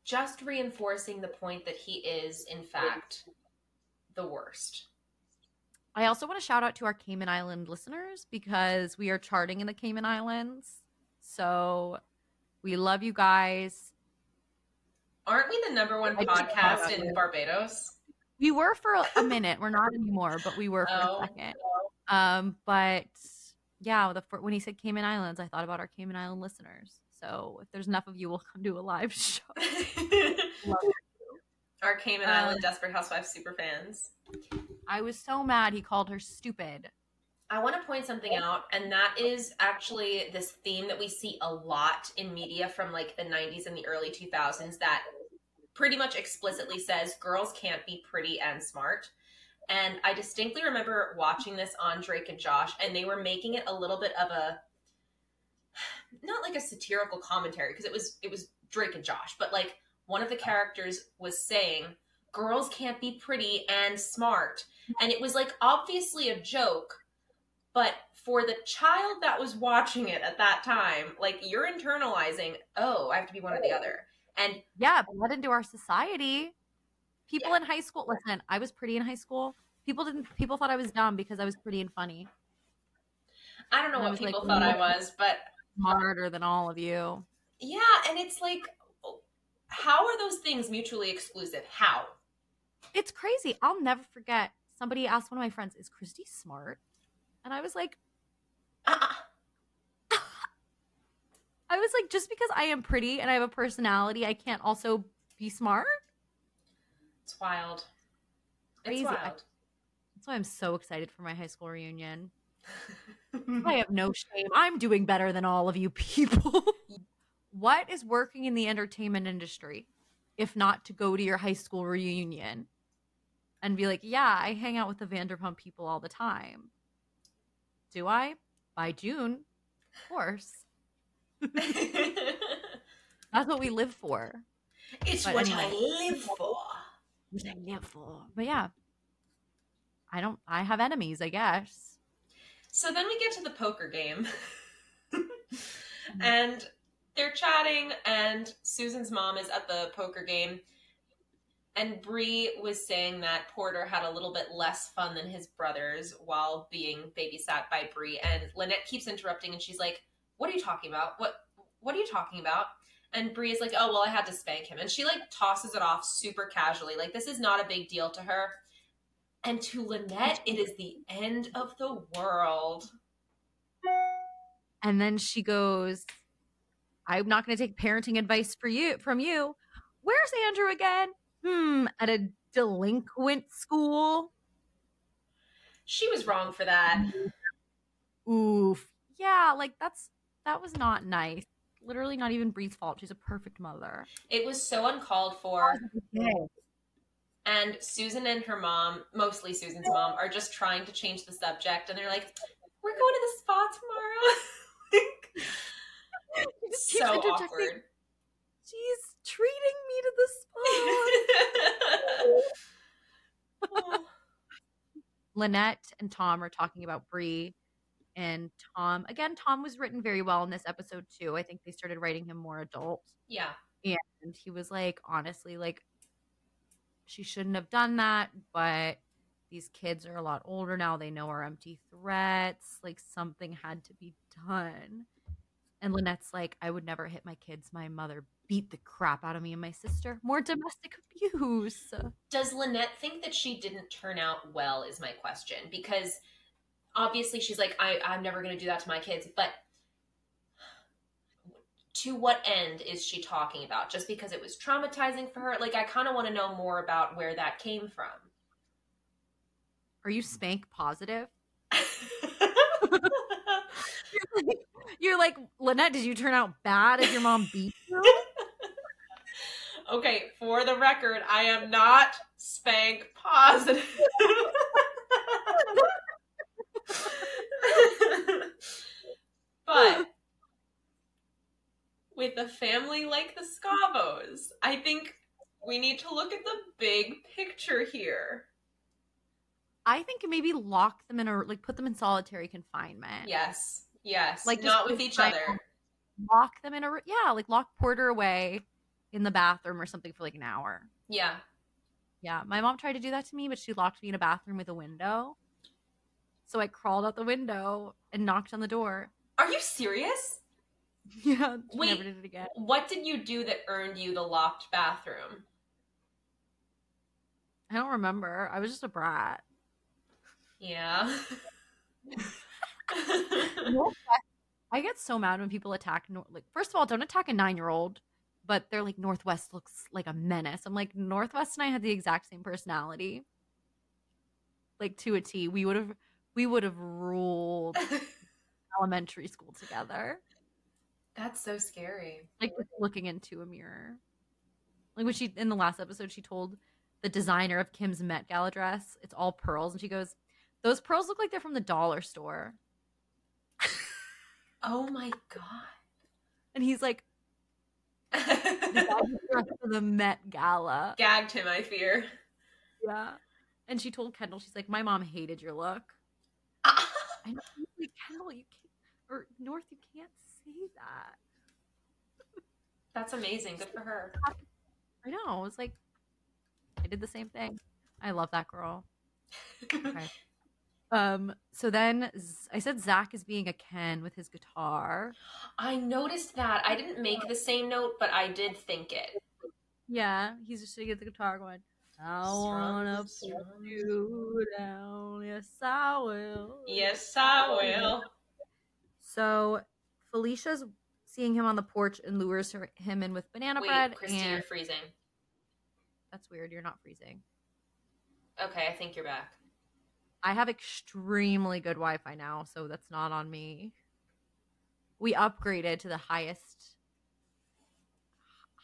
just reinforcing the point that he is in fact the worst. I also want to shout out to our Cayman Island listeners because we are charting in the Cayman Islands. So we love you guys. Aren't we the number one I podcast in. Barbados? We were for a minute. We're not anymore, but we were for Oh. a second. Um, but yeah, the when he said Cayman Islands, I thought about our Cayman Island listeners. So if there's enough of you, we'll come do a live [laughs] show. [laughs] Our Cayman Um, Island Desperate Housewives super fans. I was so mad he called her stupid. I want to point something out, and that is actually this theme that we see a lot in media from like the 90s and the early 2000s that pretty much explicitly says girls can't be pretty and smart. And I distinctly remember watching this on Drake and Josh, and they were making it a little bit of a not like a satirical commentary because it was it was Drake and Josh, but like one of the characters was saying girls can't be pretty and smart, and it was like obviously a joke, but for the child that was watching it at that time, like you're internalizing, oh, I have to be one or the other. And Yeah, bled into our society. People in high school, listen, I was pretty in high school. People didn't. People thought I was dumb because I was pretty and funny, I don't know And what was like, people thought I was, but smarter than all of you. yeah, and it's like, how are those things mutually exclusive? How? It's crazy. I'll never forget. Somebody asked one of my friends, "Is Christy smart?" And I was like, Uh-uh. I was like, just because I am pretty and I have a personality, I can't also be smart. It's wild. Crazy. It's I- wild. That's why I'm so excited for my high school reunion. [laughs] I have no shame. I'm doing better than all of you people. [laughs] what is working in the entertainment industry if not to go to your high school reunion and be like, yeah, I hang out with the Vanderpump people all the time? Do I? By June, of course. [laughs] That's what we live for. it's But what anyway. I live for. What I live for. But yeah, I don't. I have enemies, I guess. So then we get to the poker game. [laughs] and they're chatting and Susan's mom is at the poker game. And Bree was saying that Porter had a little bit less fun than his brothers while being babysat by Bree. And Lynette keeps interrupting and she's like, What are you talking about? What what are you talking about? And Bree is like, Oh well I had to spank him. And she like tosses it off super casually. Like this is not a big deal to her. And to Lynette, it is the end of the world. And then she goes, I'm not going to take parenting advice for you from you. Where's Andrew again? Hmm, at a delinquent school. She was wrong for that. Oof. Yeah, like that's that was not nice. Literally not even Bree's fault. She's a perfect mother. It was so uncalled for. And Susan and her mom, mostly Susan's mom, are just trying to change the subject. And they're like, we're going to the spa tomorrow. [laughs] [laughs] So awkward. She's treating me to the [laughs] spa. Lynette and Tom are talking about Bree. And Tom, again, Tom was written very well in this episode too. I think they started writing him more adult. yeah. And he was like, honestly, like, she shouldn't have done that, but these kids are a lot older now. They know our empty threats. Like, something had to be done. And Lynette's like, I would never hit my kids. My mother beat the crap out of me and my sister. More domestic abuse. Does Lynette think that she didn't turn out well? Is my question because obviously she's like, I, I'm never going to do that to my kids, but to what end is she talking about? Just because it was traumatizing for her? Like, I kind of want to know more about where that came from. Are you spank positive? [laughs] You're like, Lynette, did you turn out bad if your mom beat you? [laughs] okay, for the record, I am not spank positive. but with a family like the Scavos, I think we need to look at the big picture here. I think maybe lock them in a like put them in solitary confinement. Yes. Yes. Like, Like not with each other. Lock them in a yeah, like lock Porter away in the bathroom or something for like an hour. Yeah. Yeah, my mom tried to do that to me, but she locked me in a bathroom with a window. So I crawled out the window and knocked on the door. Are you serious? [laughs] Yeah, Wait. never did it again. What did you do that earned you the locked bathroom? I don't remember. I was just a brat. Yeah. [laughs] I get so mad when people attack. Like, first of all, don't attack a nine-year-old. But they're like Northwest looks like a menace. I'm like Northwest and I had the exact same personality, like to a T. We would have we would have ruled [laughs] elementary school together. That's so scary. Like looking into a mirror. Like when she in the last episode, she told the designer of Kim's Met Gala dress, it's all pearls, and she goes, "Those pearls look like they're from the dollar store." [laughs] Oh my god. And he's like, "The dress for [laughs] the Met Gala." Gagged him, I fear. Yeah. And she told Kendall, she's like, "My mom hated your look." [laughs] I know, like, Kendall, you can't, or North, you can't say that. That's amazing. Good for her. I know. It's like I did the same thing. I love that girl. [laughs] Okay. Um. So then Z- I said Zach is being a Ken with his guitar. I noticed that. I didn't make the same note, but I did think it. Yeah, he's just sitting at the guitar going, "I wanna put you down, yes I will." Yes, I will. So Felicia's seeing him on the porch and lures her, him in with banana Wait, bread. Christy, and you're freezing. that's weird. You're not freezing. Okay, I think you're back. I have extremely good Wi-Fi now, so that's not on me. We upgraded to the highest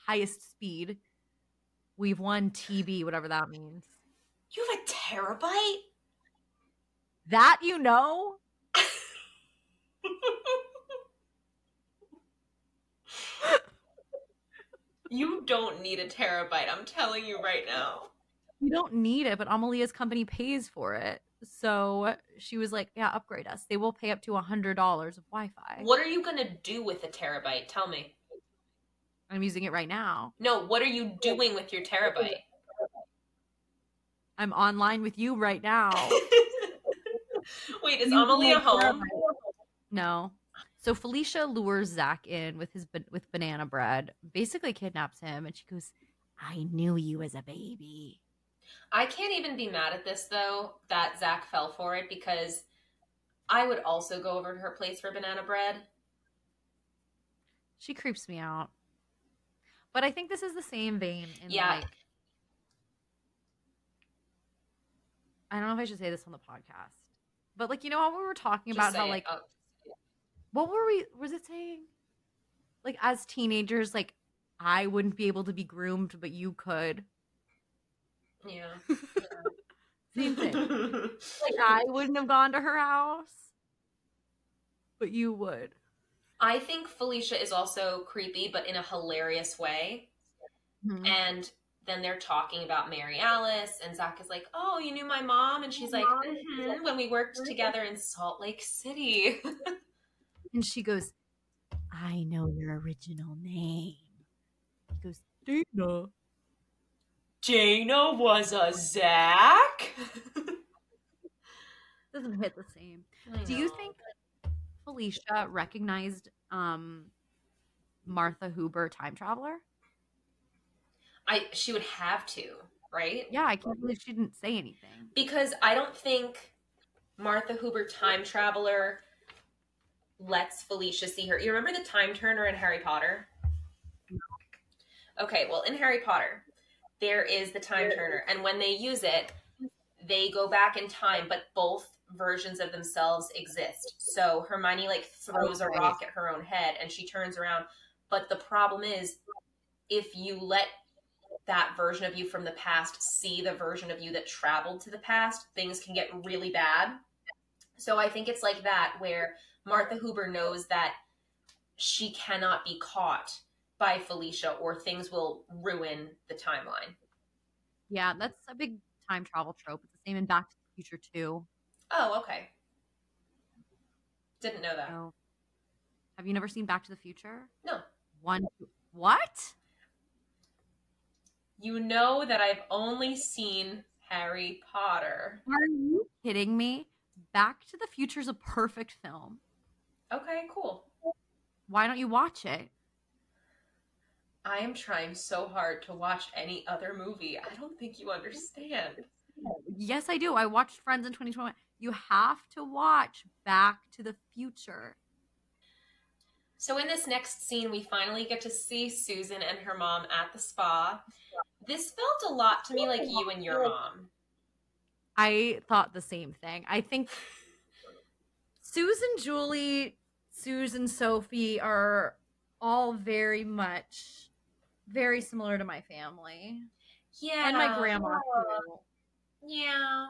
highest speed. We've won TB, whatever that means. You have a terabyte? That you know? you don't need a terabyte. I'm telling you right now. You don't need it, but Amalia's company pays for it. So she was like, "Yeah, upgrade us. They will pay up to a hundred dollars of Wi-Fi." What are you gonna do with a terabyte? Tell me. I'm using it right now. No, what are you doing with your terabyte? I'm online with you right now. [laughs] Wait, is You Amalia home? No. So Felicia lures Zach in with his with banana bread, basically kidnaps him, and she goes, "I knew you as a baby." I can't even be mad at this though that Zach fell for it because I would also go over to her place for banana bread. She creeps me out, but I think this is the same vein. In Yeah. like, I don't know if I should say this on the podcast, but like you know how we were talking Just about how like Oh, what were we was it saying like as teenagers like i wouldn't be able to be groomed but you could yeah. [laughs] same thing [laughs] like i wouldn't have gone to her house but you would I think Felicia is also creepy, but in a hilarious way. Mhm. And then they're talking about Mary Alice, and Zach is like, "Oh, you knew my mom," and she's like, "Mhm, "When we worked together in Salt Lake City." [laughs] And she goes, I know your original name. He goes, Dana. Dana was a Zach. [laughs] Doesn't hit the same. Do you think Felicia recognized um Martha Huber time traveler? I she would have to, right? Yeah, I can't believe she didn't say anything. Because I don't think Martha Huber time traveler lets Felicia see her. You remember the time turner in Harry Potter? Okay, well, in Harry Potter, there is the time turner, and when they use it, they go back in time, but both versions of themselves exist. So Hermione like throws a rock at her own head and she turns around. But the problem is if you let that version of you from the past see the version of you that traveled to the past, things can get really bad. So I think it's like that where Martha Huber knows that she cannot be caught by Felicia or things will ruin the timeline. Yeah, that's a big time travel trope. It's the same in Back to the Future too. Oh, okay. Didn't know that. So, have you never seen Back to the Future? No. One. What? You know that I've only seen Harry Potter. Are you kidding me? Back to the Future is a perfect film. Okay, cool. Why don't you watch it? I am trying so hard to watch any other movie. I don't think you understand. Yes, I do. I watched Friends in 2021. You have to watch Back to the Future. So, in this next scene, we finally get to see Susan and her mom at the spa. This felt a lot to me like you and your mom. I thought the same thing. I think Susan, Julie, Susan, Sophie are all very much very similar to my family Yeah. and my grandma too. Yeah.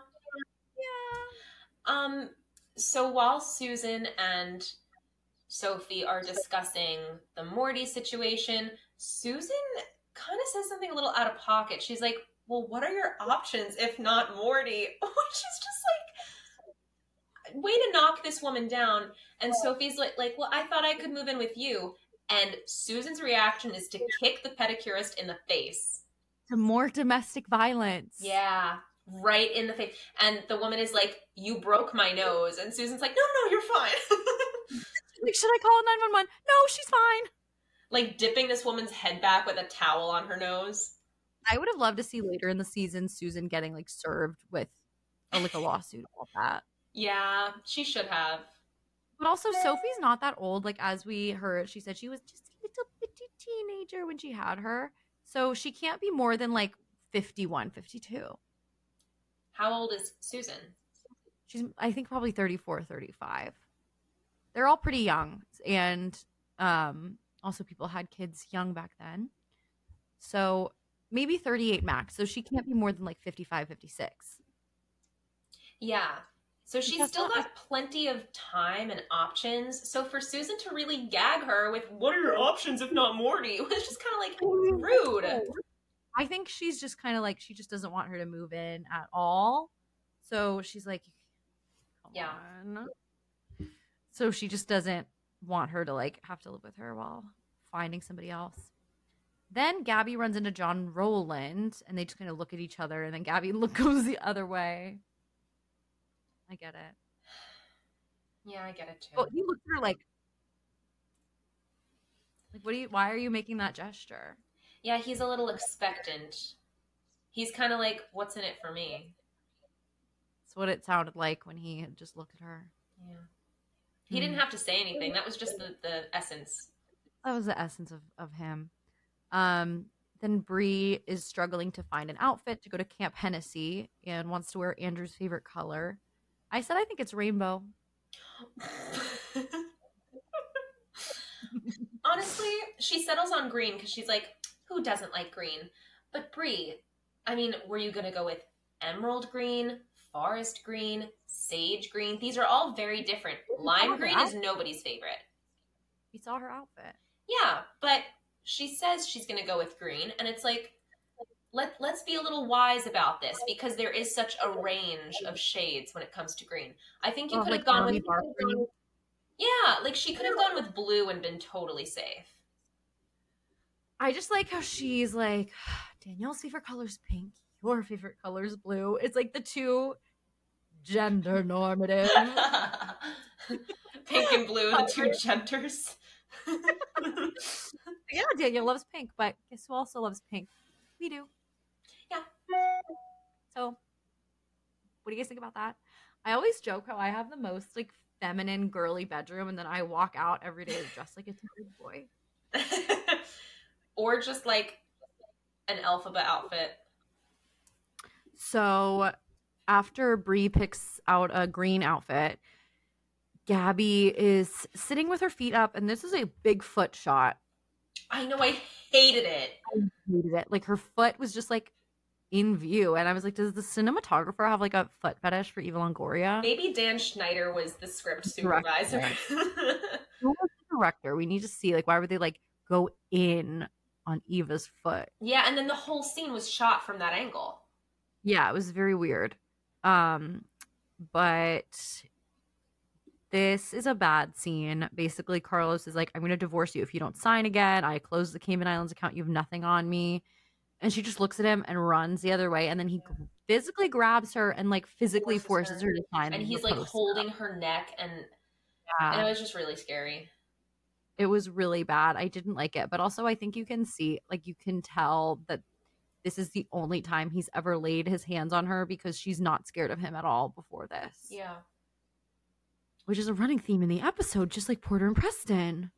Yeah. Um, so while Susan and Sophie are discussing the Morty situation, Susan kind of says something a little out of pocket. She's like, Well, what are your options if not Morty? [laughs] Which is just like, way to knock this woman down. And Sophie's like, like, Well, I thought I could move in with you. And Susan's reaction is to kick the pedicurist in the face. To more domestic violence. Yeah, right in the face. And the woman is like, "You broke my nose," and Susan's like, "No, no, you're fine." [laughs] Like, should I call 911? No, she's fine. like dipping this woman's head back with a towel on her nose. I would have loved to see later in the season Susan getting like served with a, like a lawsuit all that. Yeah, she should have. But also, Sophie's not that old. Like, as we heard, she said she was just a little bitty teenager when she had her. So she can't be more than like 51, 52. How old is Susan? She's, I think, probably 34, 35. They're all pretty young. And um, also, people had kids young back then. So maybe 38 max. So she can't be more than like 55, 56. Yeah. So she's That's still got plenty of time and options. So for Susan to really gag her with "What are your options if not Morty?" [laughs] was just kind of like rude. I think she's just kind of like she just doesn't want her to move in at all. So she's like, Yeah. on. So she just doesn't want her to like have to live with her while finding somebody else. Then Gabby runs into John Rowland and they just kind of look at each other and then Gabby look [laughs] goes the other way. I get it. Yeah, I get it too. But he looks at her like like what do you why are you making that gesture? Yeah, he's a little expectant. He's kind of like, "What's in it for me?" That's what it sounded like when he had just looked at her. Yeah. He didn't Hmm. have to say anything. That was just the, the essence. that was the essence of, of him. Um, then Bree is struggling to find an outfit to go to Camp Hennessy and wants to wear Andrew's favorite color. I said I think it's rainbow. [laughs] Honestly, she settles on green because she's like, who doesn't like green? But Bree, I mean, were you gonna go with emerald green, forest green, sage green? These are all very different. Lime green is nobody's favorite. We saw her outfit. Yeah, but she says she's gonna go with green, and it's like let let's be a little wise about this because there is such a range of shades when it comes to green. I think you Oh, could have like gone with green? yeah, like she could have gone with blue and been totally safe. I just like how she's like, [sighs] Danielle's favorite color's pink, your favorite color's blue. It's like the two gender normative. [laughs] Pink and blue, the two genders. [laughs] yeah, Danielle loves pink, but guess who also loves pink? We do. Yeah. So, what do you guys think about that? I always joke how I have the most like feminine, girly bedroom, and then I walk out every day dressed like a teenage boy. [laughs] or just like an alphabet outfit. So, after Bree picks out a green outfit, Gabby is sitting with her feet up, and this is a big foot shot. I know I hated it. I hated it. Like her foot was just like in view, and I was like, "Does the cinematographer have like a foot fetish for Eva Longoria?" Maybe Dan Schneider was the script Director. supervisor. [laughs] Who was the director? We need to see like why would they like go in on Eva's foot? yeah, and then the whole scene was shot from that angle. Yeah, it was very weird. Um, but this is a bad scene. Basically, Carlos is like, I'm going to divorce you if you don't sign again. I close the Cayman Islands account. You have nothing on me. And she just looks at him and runs the other way. And then he physically grabs her and like physically Forces forces her. her, to sign. And he's like holding her neck and, and it was just really scary. it was really bad. I didn't like it. But also, I think you can see, like, you can tell that this is the only time he's ever laid his hands on her because she's not scared of him at all before this. Yeah. which is a running theme in the episode, just like Porter and Preston.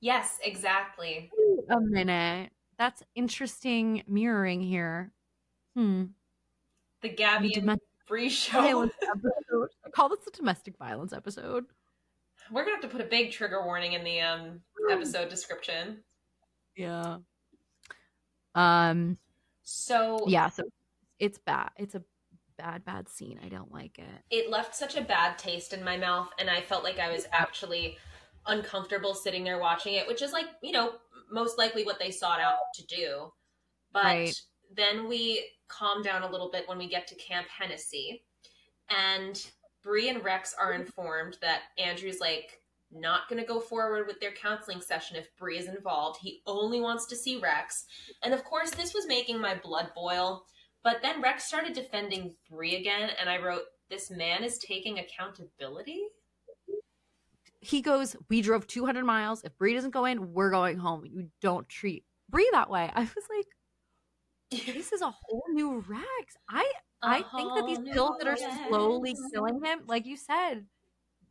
Yes, exactly. A minute. That's interesting mirroring here. Hmm. The Gabby The and domestic Bree show. [laughs] I call this a domestic violence episode. We're gonna have to put a big trigger warning in the um episode description. Yeah. Um. So Yeah. So it's bad. It's a bad, bad scene. I don't like it. it left such a bad taste in my mouth and i felt like i was actually uncomfortable sitting there watching it which is like you know most likely what they sought out to do but Right. then we calm down a little bit when we get to camp hennessy and Bree and rex are informed that andrew's like not going to go forward with their counseling session if Bree is involved. He only wants to see Rex. And of course, this was making my blood boil. But then Rex started defending Bree again, and I wrote, This man is taking accountability? He goes, "We drove 200 miles. If Bree doesn't go in, we're going home. You don't treat Bree that way." I was like, [laughs] "This is a whole new Rex." I I think that these pills that are new slowly killing him, like you said,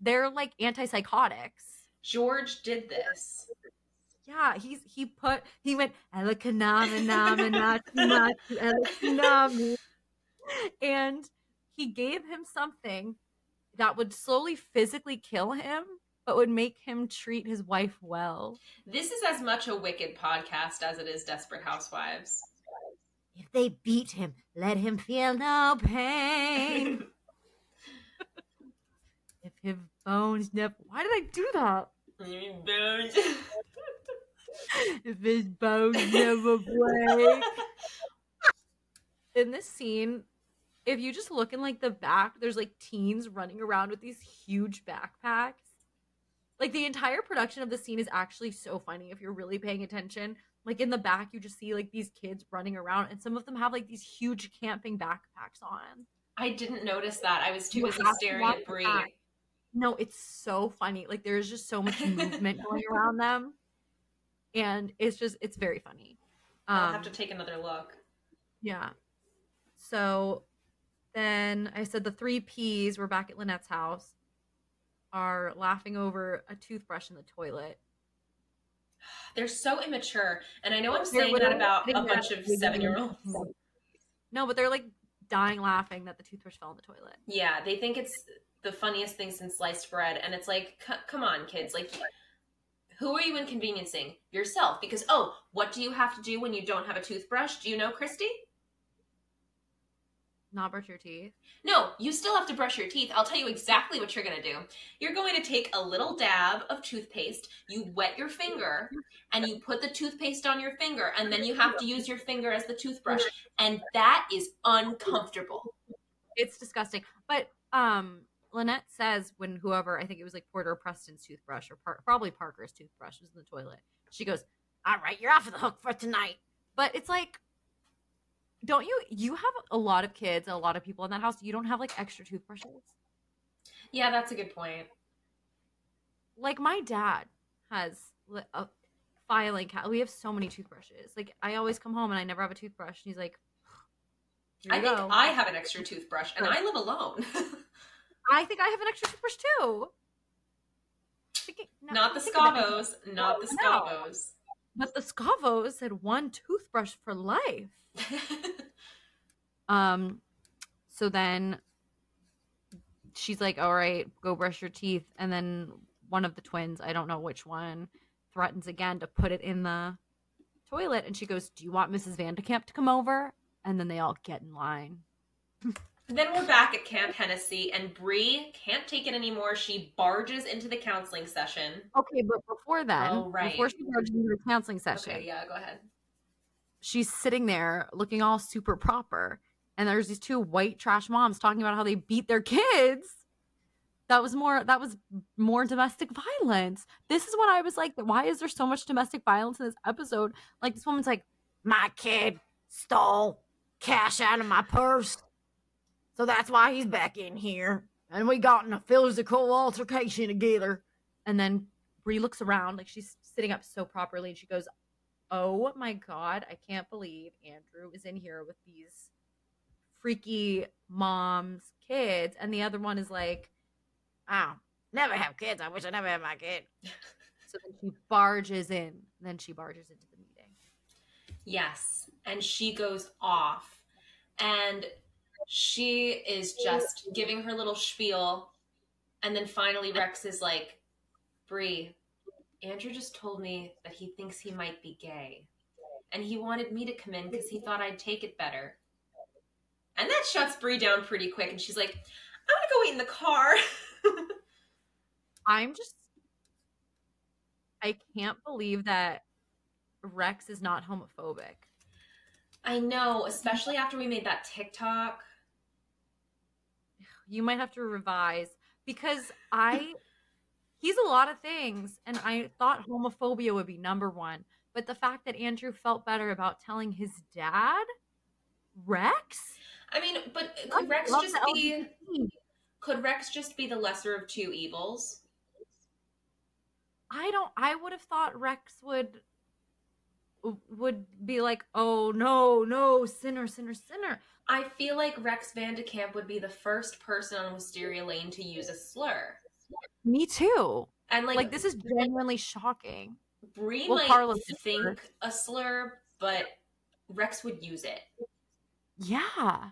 they're like antipsychotics. George did this. Yeah, he's he put he went and he gave him something that would slowly physically kill him, but would make him treat his wife well. This is as much a wicked podcast as it is Desperate Housewives. If they beat him, let him feel no pain. [laughs] if his bones never, why did I do that? if his bones [laughs] never break. [laughs] In this scene, if you just look in like the back, there's like teens running around with these huge backpacks. Like the entire production of the scene is actually so funny if you're really paying attention. Like in the back, you just see like these kids running around, and some of them have like these huge camping backpacks on. I didn't notice that. I was too busy staring at that. No, it's so funny. Like there's just so much [laughs] movement going around them, and it's just it's very funny. I'll Um, have to take another look. yeah. So then I said the three P's were back at Lynette's house are laughing over a toothbrush in the toilet. They're so immature. And I know I'm saying that about a bunch of seven year olds. No, but they're like dying laughing that the toothbrush fell in the toilet. Yeah, they think it's the funniest thing since sliced bread. And it's like, c- come on, kids. Like, who are you inconveniencing? Yourself. Because, oh, what do you have to do when you don't have a toothbrush? Do you know, Christy? Not brush your teeth. No, you still have to brush your teeth. I'll tell you exactly what you're going to do. You're going to take a little dab of toothpaste, you wet your finger, and you put the toothpaste on your finger, and then you have to use your finger as the toothbrush. And that is uncomfortable. It's disgusting. But um Lynette says when whoever I think it was like Porter Preston's toothbrush or Par- probably Parker's toothbrush was in the toilet. She goes, "All right, you're off of the hook for tonight." But it's like, don't you? You have a lot of kids, a lot of people in that house. You don't have like extra toothbrushes. Yeah, that's a good point. Like my dad has a filing cabinet. We have so many toothbrushes. Like I always come home and I never have a toothbrush. And he's like, "Here I you think. I have an extra toothbrush, and I live alone. [laughs] I think I have an extra toothbrush too. Thinking- not the thinking about it, Scavos, not the No. But the Scavos had one toothbrush for life. [laughs] Um, so then she's like, "All right, go brush your teeth." And then one of the twins, I don't know which one, threatens again to put it in the toilet. And she goes, "Do you want Mrs. Van de Kamp to come over?" And then they all get in line. [laughs] Then we're back at Camp Hennessy, and Bree can't take it anymore. She barges into the counseling session. Okay, but before then, Oh, right. before she barges into the counseling session, Okay, yeah, go ahead. she's sitting there looking all super proper and there's these two white trash moms talking about how they beat their kids that was more that was more domestic violence this is when i was like why is there so much domestic violence in this episode like this woman's like my kid stole cash out of my purse so that's why he's back in here and we got in a physical altercation together and then Bree looks around like she's sitting up so properly and she goes oh my god, I can't believe Andrew is in here with these freaky moms, kids, and the other one is like, oh, never have kids. I wish I never had my kid. [laughs] so then she barges in. Then she barges into the meeting. Yes. And she goes off. And she is just giving her little spiel. And then finally, Rex is like, Bree, Andrew just told me that he thinks he might be gay. And he wanted me to come in because he thought I'd take it better. And that shuts Bree down pretty quick. And she's like, I'm going to go wait in the car. I'm just, I can't believe that Rex is not homophobic. I know, especially after we made that TikTok. You might have to revise because I he's a lot of things and I thought homophobia would be number 1 but the fact that Andrew felt better about telling his dad Rex I mean, but I could Rex just be LGBT. could Rex just be the lesser of two evils? I don't I would have thought Rex would would be like oh no no sinner sinner sinner I feel like Rex Van de Kamp would be the first person on Wisteria Lane to use a slur. me too And like, like, this is genuinely shocking Bree well, might did think a slur, but Rex would use it. yeah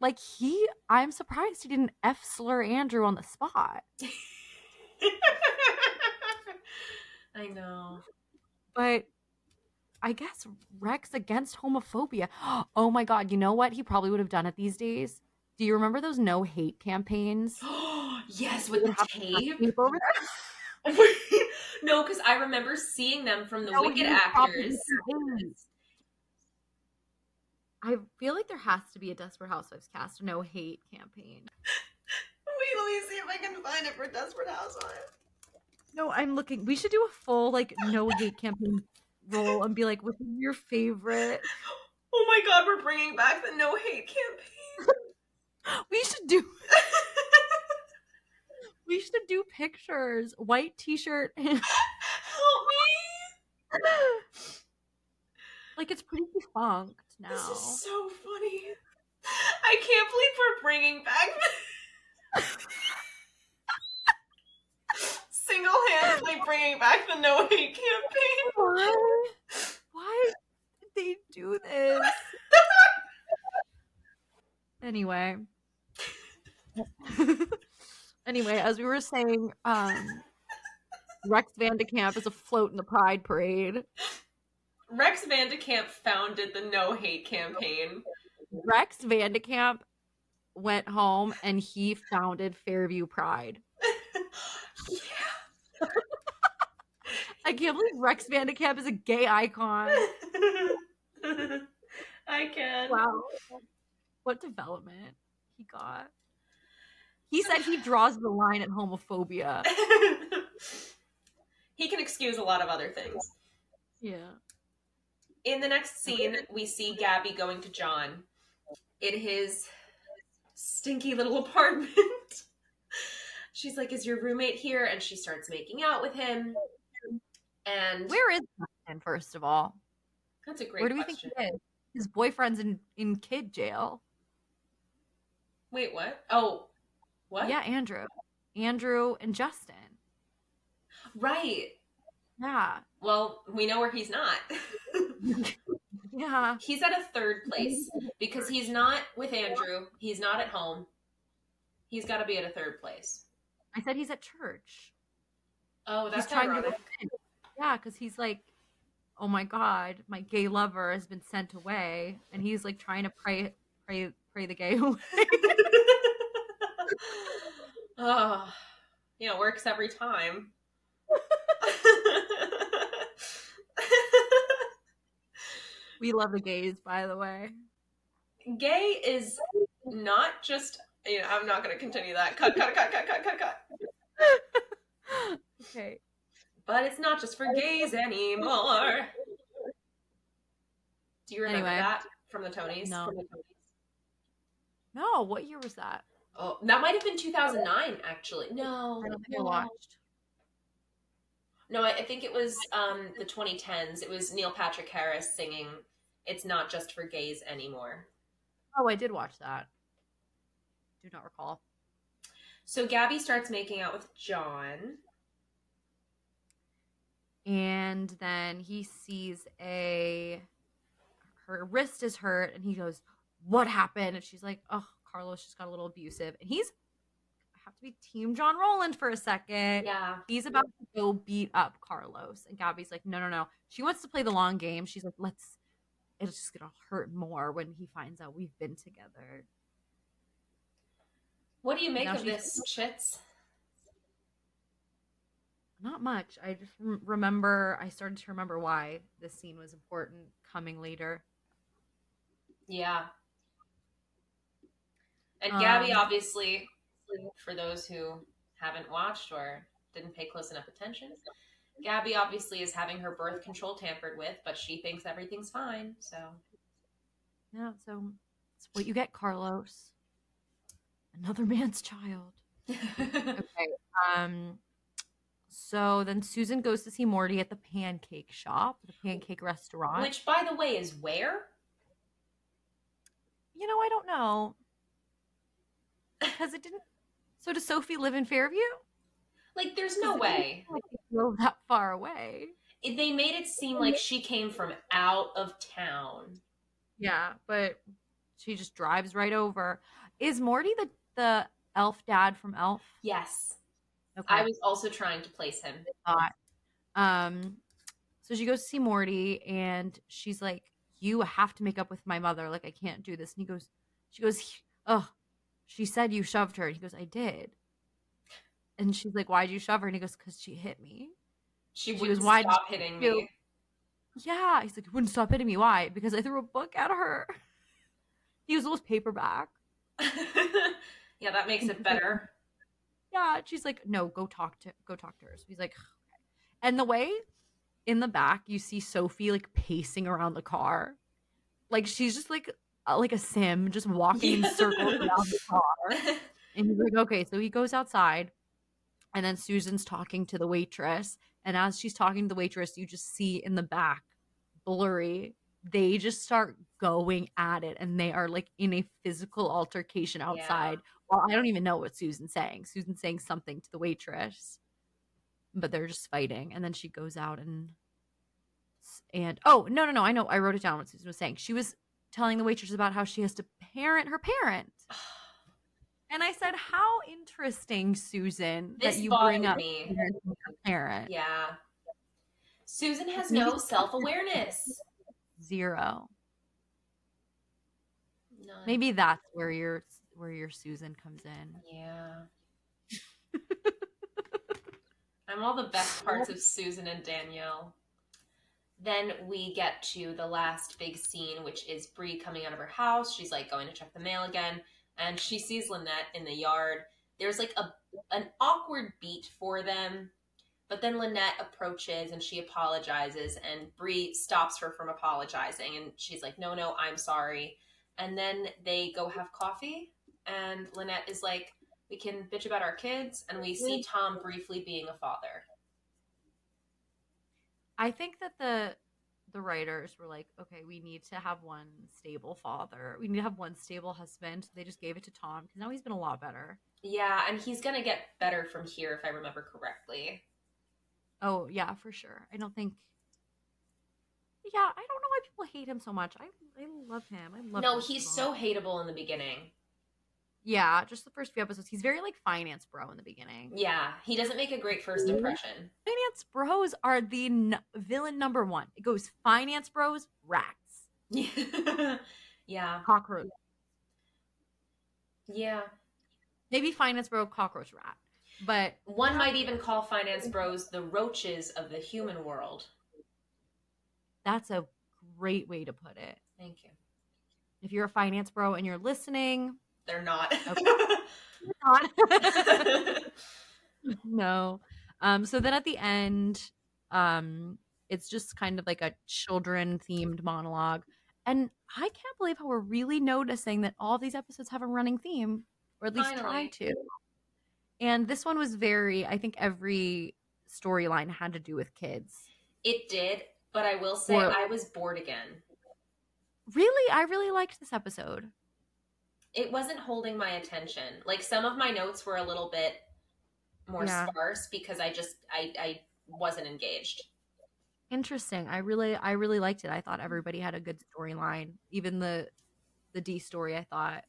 like he I'm surprised he didn't F slur Andrew on the spot [laughs] I know. but I guess Rex against homophobia. [gasps] Oh my god, you know what? He probably would have done it these days. Do you remember those no hate campaigns? [gasps] yes, with the tape. Tape over there? no, because I remember seeing them from the No Wicked actors. I feel like there has to be a Desperate Housewives cast no hate campaign. [laughs] Wait, let me see if I can find it for Desperate Housewives. No, I'm looking. We should do a full like no hate campaign role and be like, what's your favorite? Oh my god, we're bringing back the no hate campaign. [laughs] We should do. [laughs] We should do pictures, white T-shirt, Help me. [laughs] like it's pretty defunct now. This is so funny. I can't believe we're bringing back bringing back the no hate campaign. Why? Why did they do this? [laughs] anyway. [laughs] anyway, as we were saying, um Rex Van de Kamp is afloat in the Pride Parade. Rex Van de Kamp founded the no hate campaign. Rex Van de Kamp went home and he founded Fairview Pride. yeah. [laughs] I can't believe Rex Van de Kamp is a gay icon. [laughs] I can. Wow. What development he got. He said he draws the line at homophobia. [laughs] he can excuse a lot of other things. Yeah. In the next scene, we see Gabby going to John in his stinky little [laughs] apartment. She's like, Is your roommate here? And she starts making out with him. And Where is Justin, first of all? that's a great Where do we question. think he is? His boyfriend's in, in kid jail. Wait, what? Oh, what? Yeah, Andrew. Andrew and Justin. Right. Yeah. Well, we know where he's not. [laughs] Yeah. he's at a third place because he's not with Andrew. He's not at home. He's got to be at a third place. I said he's at church. Oh, that's he's trying ironic. to Yeah, because he's like, oh my god, my gay lover has been sent away, and he's like trying to pray, pray, pray the gay [laughs] away. oh, you know, it works every time. we love the gays, by the way. Gay is not just. You know, I'm not going to continue that. Cut, cut, cut, cut, cut, cut, cut. [laughs] okay. But it's not just for gays anymore. Do you remember Anyway. that from the Tonys? No. The Tonys? No, what year was that? Oh, that might have been 2009, actually. No, I don't think I watched. No, I, I think it was um, the 2010s. It was Neil Patrick Harris singing "It's Not Just for Gays Anymore." Oh, I did watch that. Do not recall. So Gabby starts making out with John. and then he sees a her wrist is hurt and he goes what happened? And she's like oh carlos just got a little abusive. And he's i have to be team john Rowland for a second. Yeah, he's about to go beat up carlos. And gabby's like no no no. She wants to play the long game. She's like let's it's just gonna hurt more when he finds out we've been together what do you make of this, Chits? not much i just remember i started to remember why this scene was important coming later Yeah, and Gabby, Um, obviously, for those who haven't watched or didn't pay close enough attention, Gabby obviously is having her birth control tampered with, but she thinks everything's fine. So Yeah, so it's what you get, Carlos. Another man's child. Okay. Um so then Susan goes to see Morty at the pancake shop, the pancake restaurant. which, by the way, is where? you know, I don't know. Because it didn't so does Sophie live in Fairview? Like, there's no way. didn't seem like they drove that far away. It- they made it seem like she came from out of town. Yeah, but she just drives right over. Is Morty the the elf dad from Elf? Yes. Okay. I was also trying to place him. Um, so she goes to see Morty, and she's like, "You have to make up with my mother. Like, I can't do this." And he goes, "She goes, oh, she said you shoved her." And he goes, "I did." And she's like, "Why'd you shove her?" And he goes, "Cause she hit me." She She wouldn't was wide- stop hitting me. Yeah, he's like, "You wouldn't stop hitting me. Why? Because I threw a book at her." [laughs] He was almost paperback. [laughs] yeah, that makes it better. [laughs] yeah she's like no go talk to go talk to her. So he's like okay. and the way in the back you see sophie like pacing around the car. Like she's just like uh, like a sim just walking in circles around the car. [laughs] And he's like okay. So he goes outside and then susan's talking to the waitress. And as she's talking to the waitress you just see in the back blurry they just start going at it and they are like in a physical altercation outside well, I don't even know what Susan's saying. Susan's saying something to the waitress, but they're just fighting. And then she goes out and and oh no no no I know I wrote it down what Susan was saying. She was telling the waitress about how she has to parent her parent, [sighs] and I said, "How interesting, Susan, This that you bring up me. your parent." yeah. Susan has no self awareness. Zero. None. Maybe that's where your where your Susan comes in. Yeah. I'm all the best [laughs] parts of Susan and Danielle. Then we get to the last big scene, which is Bree coming out of her house. She's like going to check the mail again, and she sees Lynette in the yard. There's like a an awkward beat for them, but then Lynette approaches and she apologizes, and Bree stops her from apologizing, and she's like, "No, no, I'm sorry." And then they go have coffee, and Lynette is like, "We can bitch about our kids," and we see Tom briefly being a father. I think that the the writers were like, okay, we need to have one stable father. We need to have one stable husband. They just gave it to Tom because now he's been a lot better. Yeah, and he's gonna get better from here if I remember correctly. Oh yeah, for sure. I don't think. Yeah, I don't know why people hate him so much. I I love him. I love. No, he's so hateable in the beginning. Yeah, just the first few episodes. He's very like finance bro in the beginning. Yeah, he doesn't make a great first impression. Finance bros are the n- villain number one. It goes finance bros, rats, [laughs] yeah, cockroach. yeah. Maybe finance bro, cockroach, rat. But One might even call finance bros the roaches of the human world. that's a great way to put it. Thank you. If you're a finance bro and you're listening, They're not. [laughs] [laughs] [laughs] no. Um, so then at the end, um, it's just kind of like a children themed monologue. And I can't believe how we're really noticing that all these episodes have a running theme, or at least try to. And this one was very, I think every storyline had to do with kids. it did, but I will say Or- I was bored again. Really, I really liked this episode. It wasn't holding my attention. Like some of my notes were a little bit more Yeah. sparse because I just I I wasn't engaged. Interesting. I really I really liked it. I thought mm-hmm. everybody had a good storyline. Even the the D story I thought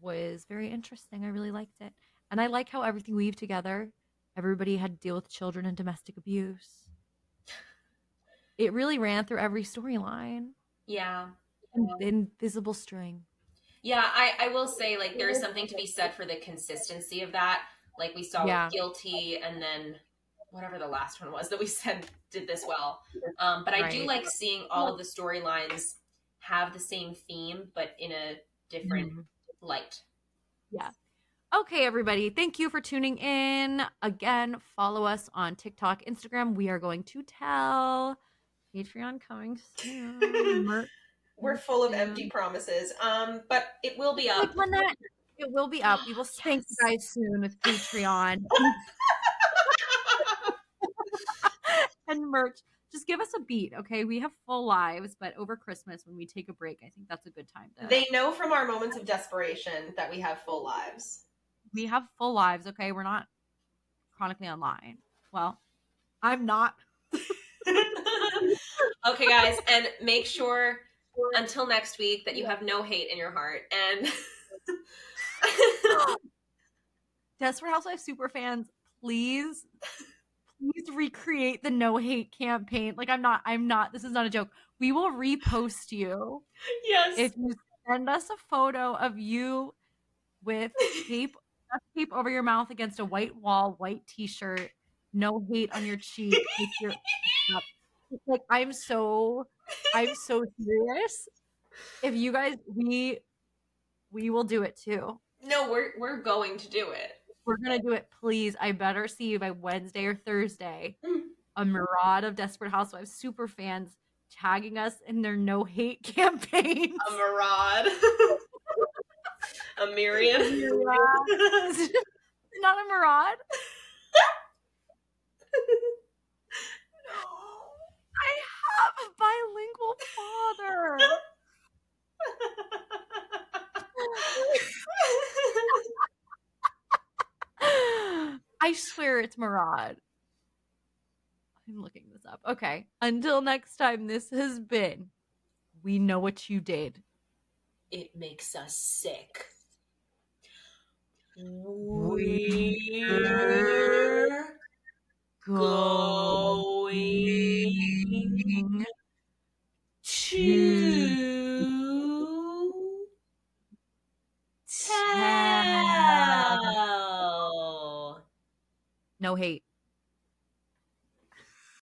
was very interesting. I really liked it. And I like how everything weaved together. Everybody had to deal with children and domestic abuse. It really ran through every storyline. Yeah. Invisible string. Yeah, I, I will say like there is something to be said for the consistency of that. Like we saw Yeah. with Guilty and then whatever the last one was that we [laughs] said did this well. Um, but I do like seeing all of the storylines have the same theme but in a different Mhm. light. Okay, everybody. Thank you for tuning in. Again, follow us on TikTok, Instagram. We are going to tell. Patreon coming soon. Mer- [laughs] We're full of empty promises. Um, but it will be up. like when that it will be up. We will [gasps] thank you guys soon with Patreon [laughs] and merch. Just give us a beat, okay? We have full lives, but over Christmas when we take a break, I think that's a good time to. They know from our moments of desperation that we have full lives. We have full lives, okay? We're not chronically online. Well, I'm not. [laughs] okay, guys, and make sure until next week that you have no hate in your heart. And [laughs] Desperate Housewives super fans, please, please recreate the no hate campaign. Like I'm not, I'm not. This is not a joke. We will repost you yes, if you send us a photo of you with tape, duct tape over your mouth against a white wall, white T-shirt, no hate on your cheek. your- [laughs] like I'm so, I'm so serious. If you guys, we, we will do it too. no, we're we're going to do it. We're gonna do it, please. I better see you by Wednesday or Thursday. [laughs] A mirage of Desperate Housewives super fans tagging us in their no hate [laughs] campaign. A Marad, a Miriam. [laughs] Not a mirage. I have a bilingual father. [laughs] I swear it's Murad. I'm looking this up. Okay. Until next time, this has been We Know What You Did. it makes us sick. We're going to tell. No hate.